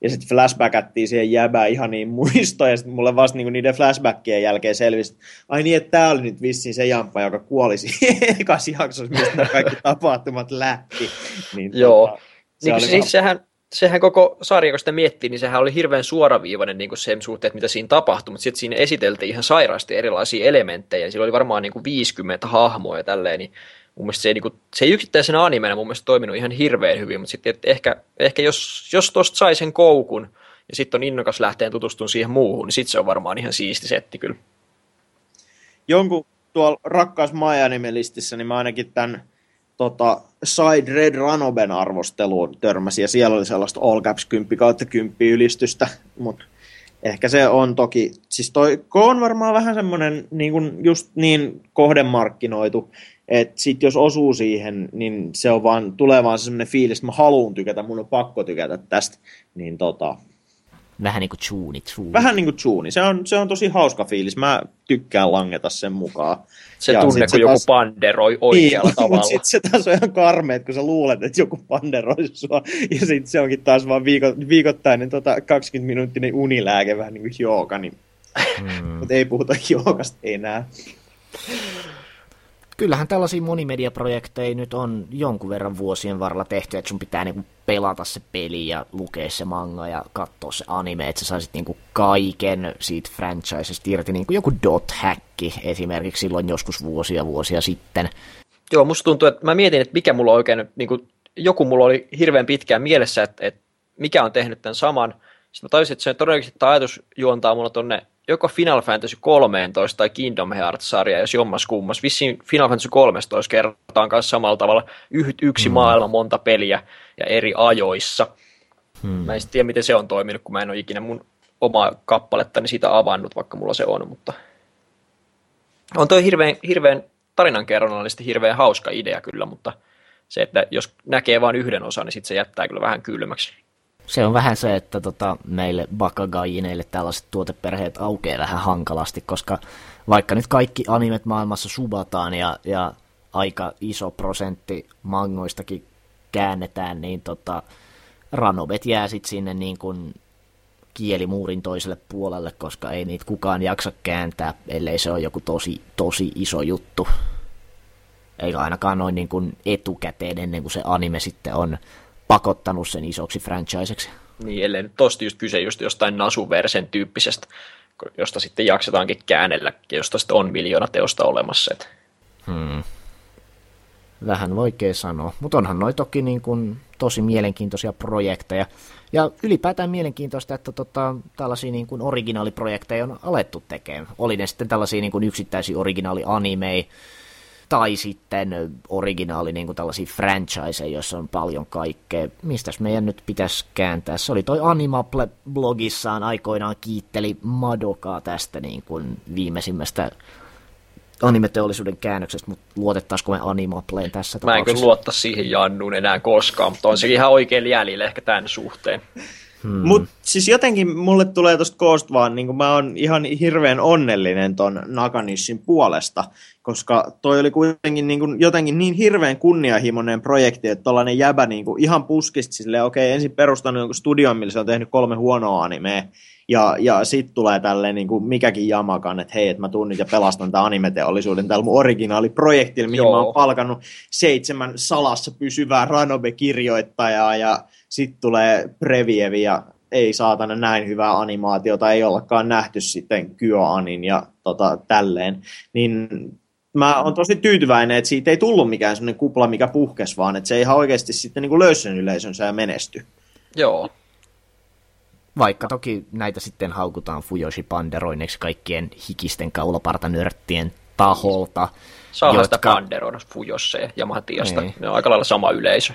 ja sitten flashbackattiin siihen jäbään ihan niin muistoja, ja sitten mulle vasta niinku niiden flashbackien jälkeen selvisi, ai niin, että tämä oli nyt vissiin se jamppa, joka kuoli ekas jaksossa, mistä nämä kaikki tapahtumat lähti. Niin, Joo, tota, se niin, siis vaan... sehän, sehän koko sarja, kun sitä miettii, niin sehän oli hirveän suoraviivainen niin kuin sen suhteen, mitä siinä tapahtui, mutta sitten siinä esiteltiin ihan sairaasti erilaisia elementtejä, ja oli varmaan niin kuin 50 hahmoa ja tälleen, niin mun mielestä se ei, niin kuin, se ei yksittäisenä animena mun mielestä toiminut ihan hirveän hyvin, mutta sitten ehkä, ehkä jos, jos tosta sai sen koukun ja sitten on innokas lähteen tutustumaan siihen muuhun, niin sitten se on varmaan ihan siisti setti kyllä. Jonkun tuolla rakkaas Maja-nimelistissä, niin mä ainakin tämän tota, Side Red Ranoben arvosteluun törmäsin, ja siellä oli sellaista All Caps 10 kautta 10 ylistystä, mutta ehkä se on toki, siis toi on varmaan vähän semmoinen niin kuin just niin kohdemarkkinoitu, että sit jos osuu siihen, niin se on vaan, tulee vaan semmoinen fiilis, että mä haluan tykätä, mun on pakko tykätä tästä. Niin tota, Vähän niin kuin Chuuni, Chuuni. Vähän niin kuin Chuuni. Se on, se on tosi hauska fiilis. Mä tykkään langeta sen mukaan. Se ja tunne, kun se joku taas... panderoi oikealla niin, tavalla. Mutta sitten se taas on ihan karmeet, kun sä luulet, että joku panderoi sua. Ja sitten se onkin taas vaan viiko, viikoittainen tota, 20-minuuttinen unilääke, vähän niin kuin jooga. Niin... Hmm. Mutta ei puhuta joogasta enää kyllähän tällaisia monimediaprojekteja nyt on jonkun verran vuosien varrella tehty, että sun pitää niinku pelata se peli ja lukea se manga ja katsoa se anime, että sä saisit niinku kaiken siitä franchisesta irti, niin kuin joku dot hacki esimerkiksi silloin joskus vuosia vuosia sitten. Joo, musta tuntuu, että mä mietin, että mikä mulla oikein, niin kuin, joku mulla oli hirveän pitkään mielessä, että, että mikä on tehnyt tämän saman. Sitten mä tajusin, että se todennäköisesti tämä ajatus juontaa mulla tonne joko Final Fantasy 13 tai Kingdom Hearts-sarja, jos jommas kummas. Vissiin Final Fantasy 13 kerrotaan myös samalla tavalla yksi mm. maailma, monta peliä ja eri ajoissa. Hmm. Mä en tiedä, miten se on toiminut, kun mä en ole ikinä mun omaa kappalettani siitä avannut, vaikka mulla se on, mutta on toi hirveän, hirveän tarinankerronnallisesti hirveän hauska idea kyllä, mutta Se, että jos näkee vain yhden osan, niin sitten se jättää kyllä vähän kylmäksi. Se on vähän se, että tota, meille bakagaineille tällaiset tuoteperheet aukeaa vähän hankalasti, koska vaikka nyt kaikki animet maailmassa subataan ja, ja aika iso prosentti mangoistakin käännetään, niin tota, ranobet jää sitten sinne niin kuin kielimuurin toiselle puolelle, koska ei niitä kukaan jaksa kääntää, ellei se ole joku tosi, tosi iso juttu. Eikä ainakaan noin niin kuin etukäteen ennen kuin se anime sitten on pakottanut sen isoksi franchiseksi. Niin, ellei nyt tosta just kyse just jostain Nasuversen tyyppisestä, josta sitten jaksetaankin käännellä, josta sitten on miljoona teosta olemassa. Et. Hmm. Vähän vaikea sanoa, mutta onhan noi toki niin kuin tosi mielenkiintoisia projekteja. Ja ylipäätään mielenkiintoista, että tota, tällaisia niin kuin originaaliprojekteja on alettu tekemään. Oli ne sitten tällaisia niin kuin yksittäisiä originaali-animeja, tai sitten originaali niin kuin tällaisia franchiseja, joissa on paljon kaikkea. Mistäs meidän nyt pitäisi kääntää? Se oli toi Animaple-blogissaan aikoinaan kiitteli Madokaa tästä niin kuin viimeisimmästä animeteollisuuden käännöksestä, mutta luotettaisiko me Animapleen tässä Mä en kyllä luottaa siihen Jannuun enää koskaan, mutta on se ihan oikein jäljellä ehkä tämän suhteen. Hmm. Mutta siis jotenkin mulle tulee tosta koosta vaan, niin mä oon ihan hirveän onnellinen ton Nakanishin puolesta, koska toi oli kuitenkin niin kuin, jotenkin niin hirveän kunnianhimoinen projekti, että tollainen jäbä niin kuin, ihan puskisti silleen, okei, okay, ensin perustanut jonkun studion, millä se on tehnyt kolme huonoa animea, ja, ja sitten tulee tälleen niin kuin mikäkin jamakan, että hei, että mä tuun nyt ja pelastan tämän animeteollisuuden tällä mun originaaliprojektilla, mihin Joo. mä oon palkannut seitsemän salassa pysyvää Ranobe-kirjoittajaa ja sitten tulee Previevi ja ei saatana näin hyvää animaatiota, ei ollakaan nähty sitten Kyoanin ja tota, tälleen. Niin mä oon tosi tyytyväinen, että siitä ei tullut mikään sellainen kupla, mikä puhkes, vaan että se ihan oikeasti sitten niin löysi sen yleisönsä ja menesty. Joo. Vaikka toki näitä sitten haukutaan Fujoshi panderoinneksi kaikkien hikisten kaulapartanörttien taholta. Saa jotka... sitä panderoida Fujosse ja Matiasta. Niin. Ne on aika lailla sama yleisö.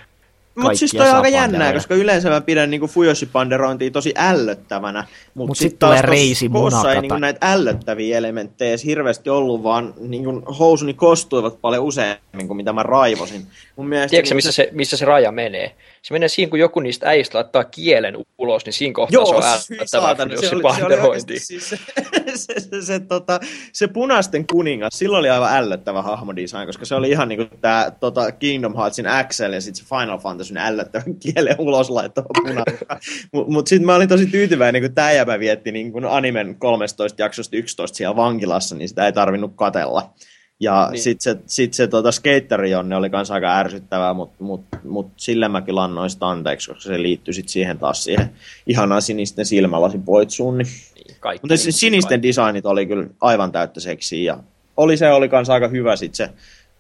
Mutta siis toi on aika jännää, koska yleensä mä pidän niinku Fujoshi-panderointia tosi ällöttävänä. Mutta Mut sitten sit tulee reisi Kossa ei niinku näitä ällöttäviä elementtejä edes hirveästi ollut, vaan niinku housuni kostuivat paljon useammin kuin mitä mä raivosin. Mun mielestä Tiedätkö niinku missä, se, missä se raja menee? Se menee siinä, kun joku niistä äistä laittaa kielen ulos, niin siinä kohtaa Joo, se on ällöttävä se, oli, se, oli siis se, se, se, se, tota, se punaisten kuningas, silloin oli aivan ällöttävä hahmodesign, koska se oli ihan niinku tää tota Kingdom Heartsin Axel ja sitten se Final Fantasy sinne ällöttävän kielen ulos laittava punakka. Mutta mut sitten mä olin tosi tyytyväinen, kun tämä jäbä vietti niin kun animen 13 jaksosta 11 siellä vankilassa, niin sitä ei tarvinnut katella. Ja niin. sitten se, sit se tota, skeitteri Jonne oli kanssa aika ärsyttävää, mutta mut, mut sille mäkin lannoin sitä anteeksi, koska se liittyi sit siihen taas siihen ihanaan sinisten silmälasin poitsuun. Niin. Niin, mutta sinisten kaikki. designit oli kyllä aivan täyttä seksiä ja oli se oli kanssa aika hyvä sit se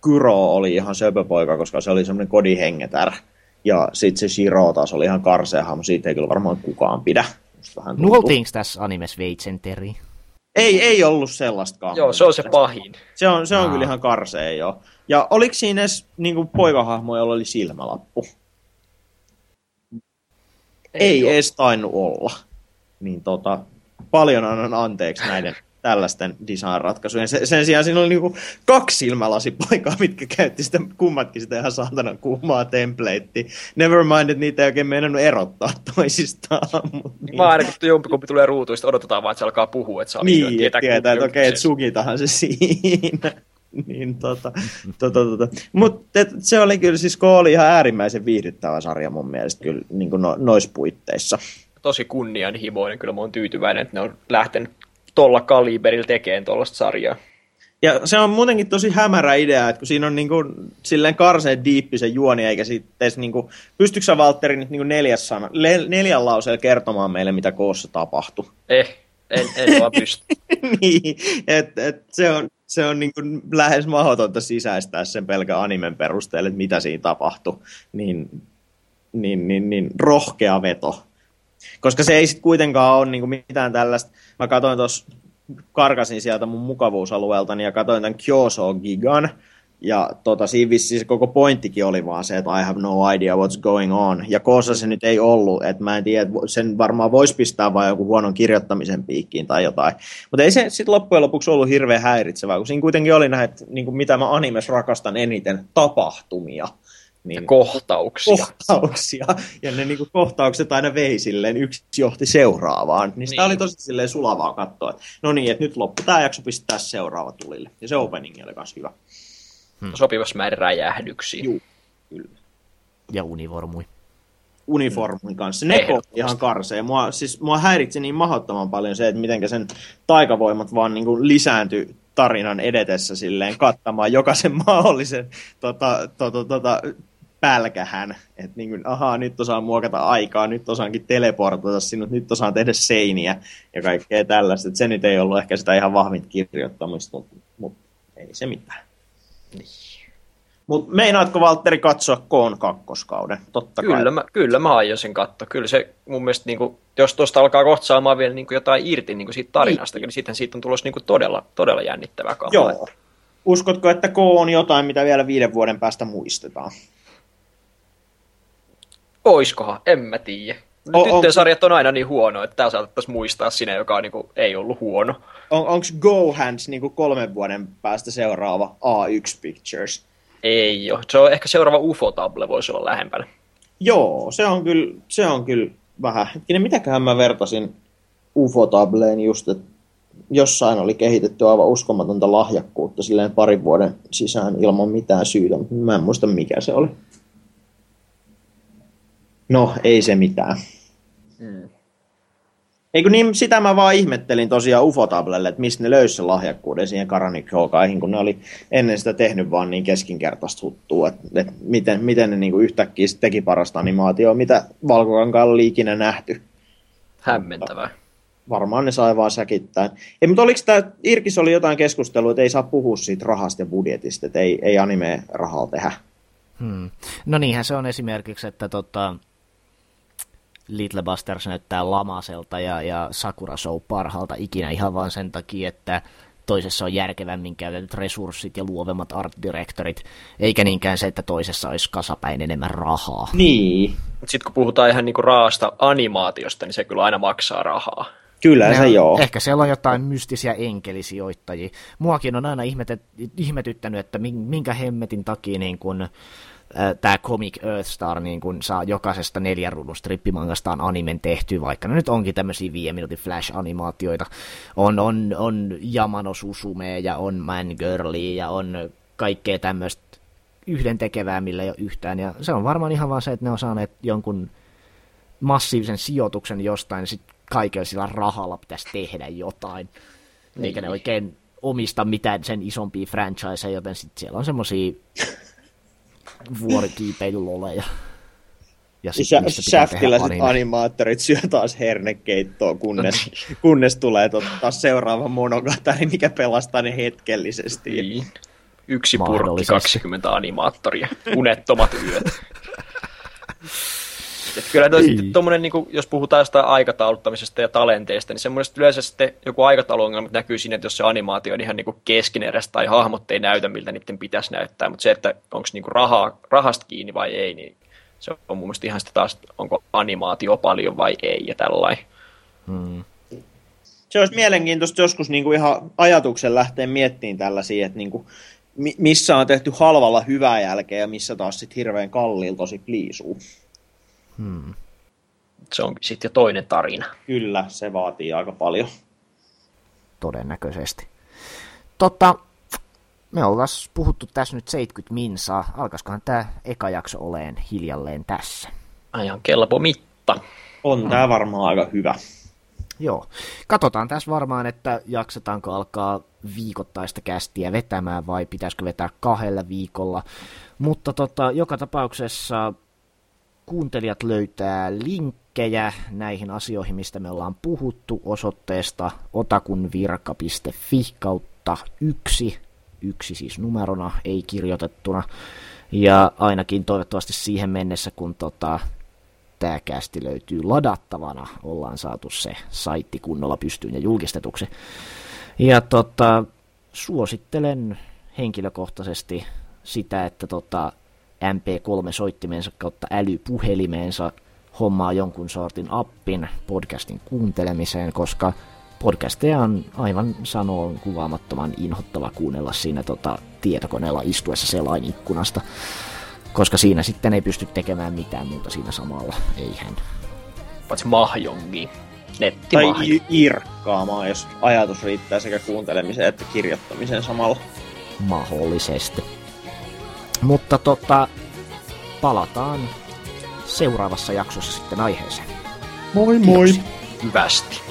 Kyro oli ihan söpöpoika, koska se oli semmoinen kodihengetär. Ja sitten se Shiro taas oli ihan karsea hahmo, siitä ei kyllä varmaan kukaan pidä. Nuoltiinko tässä animes Veitsenteri? Ei, ei ollut sellaistakaan. Joo, se on se pahin. Se on, se on kyllä ihan karsea jo. Ja oliko siinä edes niin poikahahmo, jolla oli silmälappu? Ei, ei edes tainnut olla. Niin tota, paljon annan anteeksi näiden tällaisten design-ratkaisujen. Sen, sen sijaan siinä oli niinku kaksi silmälasipaikkaa, mitkä käytti sitä kummatkin sitä ihan saatana kuumaa templatea. Never mind, että niitä ei oikein meinannut erottaa toisistaan. niin. Mä aina kun jompikumpi tulee ruutuista, odotetaan vaan, että se alkaa puhua, että saa niin, tietää, tietää että okei, okay, että sukitahan se siinä. niin tota, tota, tota. Mutta se oli kyllä siis, kun oli ihan äärimmäisen viihdyttävä sarja mun mielestä kyllä niin no, noissa puitteissa tosi kunnianhimoinen. Kyllä mä oon tyytyväinen, että ne on lähtenyt tuolla kaliberilla tekemään tuollaista sarjaa. Ja se on muutenkin tosi hämärä idea, että kun siinä on niin kuin, silleen karseen diippisen juoni, eikä sitten niin kuin, pystytkö sä Valtteri nyt niin kuin neljäs sana, le, neljän lauseella kertomaan meille, mitä koossa tapahtui? Eh, en, en vaan pysty. niin, että et se on, se on niin kuin lähes mahdotonta sisäistää sen pelkä animen perusteella, että mitä siinä tapahtui. Niin, niin, niin, niin rohkea veto. Koska se ei sitten kuitenkaan ole niinku mitään tällaista. Mä katsoin tuossa, karkasin sieltä mun mukavuusalueelta ja katsoin tämän Kyoso Gigan. Ja tota, siinä vissiin se koko pointtikin oli vaan se, että I have no idea what's going on. Ja koossa se nyt ei ollut, että mä en tiedä, sen varmaan voisi pistää vain joku huonon kirjoittamisen piikkiin tai jotain. Mutta ei se sitten loppujen lopuksi ollut hirveän häiritsevää, kun siinä kuitenkin oli näitä, niin kuin mitä mä animes rakastan eniten, tapahtumia Niin, ja kohtauksia. Kohtauksia. Ja ne niin kuin, kohtaukset aina vei silleen, yksi johti seuraavaan. Niin, niin. sitä oli tosi silleen sulavaa katsoa, että no niin, että nyt loppu tämä jakso pistää seuraava tulille. Ja se opening oli myös hyvä. Hmm. Sopivassa määrin räjähdyksiä. Juu, kyllä. Ja univormui uniformin kanssa. Ne on ihan karsee. Mua, siis, mua häiritsi niin mahdottoman paljon se, että miten sen taikavoimat vaan niin kuin lisääntyi tarinan edetessä silleen kattamaan jokaisen mahdollisen tota, tota, tota, pälkähän. Että niin kuin, ahaa, nyt osaan muokata aikaa, nyt osaankin teleportata sinut, nyt osaan tehdä seiniä ja kaikkea tällaista. Et se nyt ei ollut ehkä sitä ihan vahvin kirjoittamista, mutta, mutta ei se mitään. Niin. Mutta meinaatko Valtteri katsoa Koon kakkoskauden? Totta kyllä, kai. Mä, kyllä mä aion sen katsoa. Kyllä se mun mielestä, niin kuin, jos tuosta alkaa kohta saamaan vielä niin kuin jotain irti niin kuin siitä tarinasta, niin. niin sitten siitä on tulossa niin kuin todella, todella jännittävää kamaa. Joo. Uskotko, että K on jotain, mitä vielä viiden vuoden päästä muistetaan? Oiskohan, en mä tiedä. Tyttöjen on aina niin huono, että tämä saatettaisiin muistaa sinne, joka on, niin kuin, ei ollut huono. On, Onko Go Hands niin kuin kolmen vuoden päästä seuraava A1 Pictures? Ei ole. Se on ehkä seuraava UFO-table voisi olla lähempänä. Joo, se on kyllä, se on kyllä vähän. Hetkinen, mitäköhän mä vertasin UFO-tableen just, että jossain oli kehitetty aivan uskomatonta lahjakkuutta silleen parin vuoden sisään ilman mitään syytä, mutta mä en muista mikä se oli. No, ei se mitään. Hmm. Eikö niin, sitä mä vaan ihmettelin tosiaan Ufotablelle, että mistä ne löysi sen lahjakkuuden siihen Karanik kun ne oli ennen sitä tehnyt vaan niin keskinkertaista huttua, että, että miten, miten ne niinku yhtäkkiä teki parasta animaatioa, mitä Valkokankaalla oli ikinä nähty. Hämmentävää. Varmaan ne sai vaan säkittäin. Ei, mutta oliko tämä, Irkis oli jotain keskustelua, että ei saa puhua siitä rahasta ja budjetista, että ei, ei anime rahalla tehdä. Hmm. No niinhän se on esimerkiksi, että tota, Little Busters näyttää lamaselta ja, ja Sakura Show parhaalta ikinä ihan vain sen takia, että toisessa on järkevämmin käytetyt resurssit ja luovemmat art directorit, eikä niinkään se, että toisessa olisi kasapäin enemmän rahaa. Niin. Sitten kun puhutaan ihan niinku raasta animaatiosta, niin se kyllä aina maksaa rahaa. Kyllä ne, se joo. Ehkä siellä on jotain mystisiä enkelisijoittajia. Muakin on aina ihmetet, ihmetyttänyt, että minkä hemmetin takia niin kun tämä Comic Earthstar niin kun saa jokaisesta neljän ruudun strippimangastaan animen tehty, vaikka ne nyt onkin tämmöisiä viiden minuutin flash-animaatioita. On, on, on Yamano Susume ja on Man Girlie ja on kaikkea tämmöistä yhden tekevää, millä ei ole yhtään. Ja se on varmaan ihan vaan se, että ne on saaneet jonkun massiivisen sijoituksen jostain, ja sitten kaikella sillä rahalla pitäisi tehdä jotain. Niin. Eikä ne oikein omista mitään sen isompia franchiseja, joten sitten siellä on semmosia vuorikiipeilyloleja. Ja sit, Shaftiläiset animaattorit syö taas hernekeittoa, kunnes, kunnes tulee taas seuraava monogatari, mikä pelastaa ne hetkellisesti. Niin. Yksi purkki, 20 animaattoria, unettomat yöt. Et kyllä niin. tommonen, niin kuin, jos puhutaan jostain aikatauluttamisesta ja talenteista, niin semmoinen yleensä sitten joku aikatauluongelma näkyy siinä, että jos se animaatio on ihan niin keskineräistä tai hahmot ei näytä, miltä niiden pitäisi näyttää, mutta se, että onko niin rahaa, rahasta kiinni vai ei, niin se on mun mielestä ihan sitä taas, onko animaatio paljon vai ei ja tällainen. Hmm. Se olisi mielenkiintoista joskus niin kuin ihan ajatuksen lähteä miettimään tällaisia, että niin kuin, missä on tehty halvalla hyvää jälkeä ja missä taas sitten hirveän kalliilla tosi pliisuu. Hmm. Se on sitten jo toinen tarina. Kyllä, se vaatii aika paljon. Todennäköisesti. Totta, me ollaan puhuttu tässä nyt 70 minsaa. Alkaisikohan tämä eka jakso oleen hiljalleen tässä? Ajan kelpo mitta. On hmm. tämä varmaan aika hyvä. Joo. Katsotaan tässä varmaan, että jaksetaanko alkaa viikoittaista kästiä vetämään vai pitäisikö vetää kahdella viikolla. Mutta tota, joka tapauksessa kuuntelijat löytää linkkejä näihin asioihin, mistä me ollaan puhuttu osoitteesta otakunvirka.fi kautta yksi, yksi siis numerona, ei kirjoitettuna. Ja ainakin toivottavasti siihen mennessä, kun tota, tämä kästi löytyy ladattavana, ollaan saatu se saitti kunnolla pystyyn ja julkistetuksi. Ja tota, suosittelen henkilökohtaisesti sitä, että tota, MP3-soittimensa kautta älypuhelimeensa hommaa jonkun sortin appin podcastin kuuntelemiseen, koska podcasteja on aivan sanoon kuvaamattoman inhottava kuunnella siinä tota, tietokoneella istuessa selain ikkunasta, koska siinä sitten ei pysty tekemään mitään muuta siinä samalla, eihän. Paitsi mahjongi. Nettimahjongi. Tai irkkaamaan, jos ajatus riittää sekä kuuntelemiseen että kirjoittamiseen samalla. Mahdollisesti. Mutta tota, palataan seuraavassa jaksossa sitten aiheeseen. Moi moi! Kiitos. Hyvästi.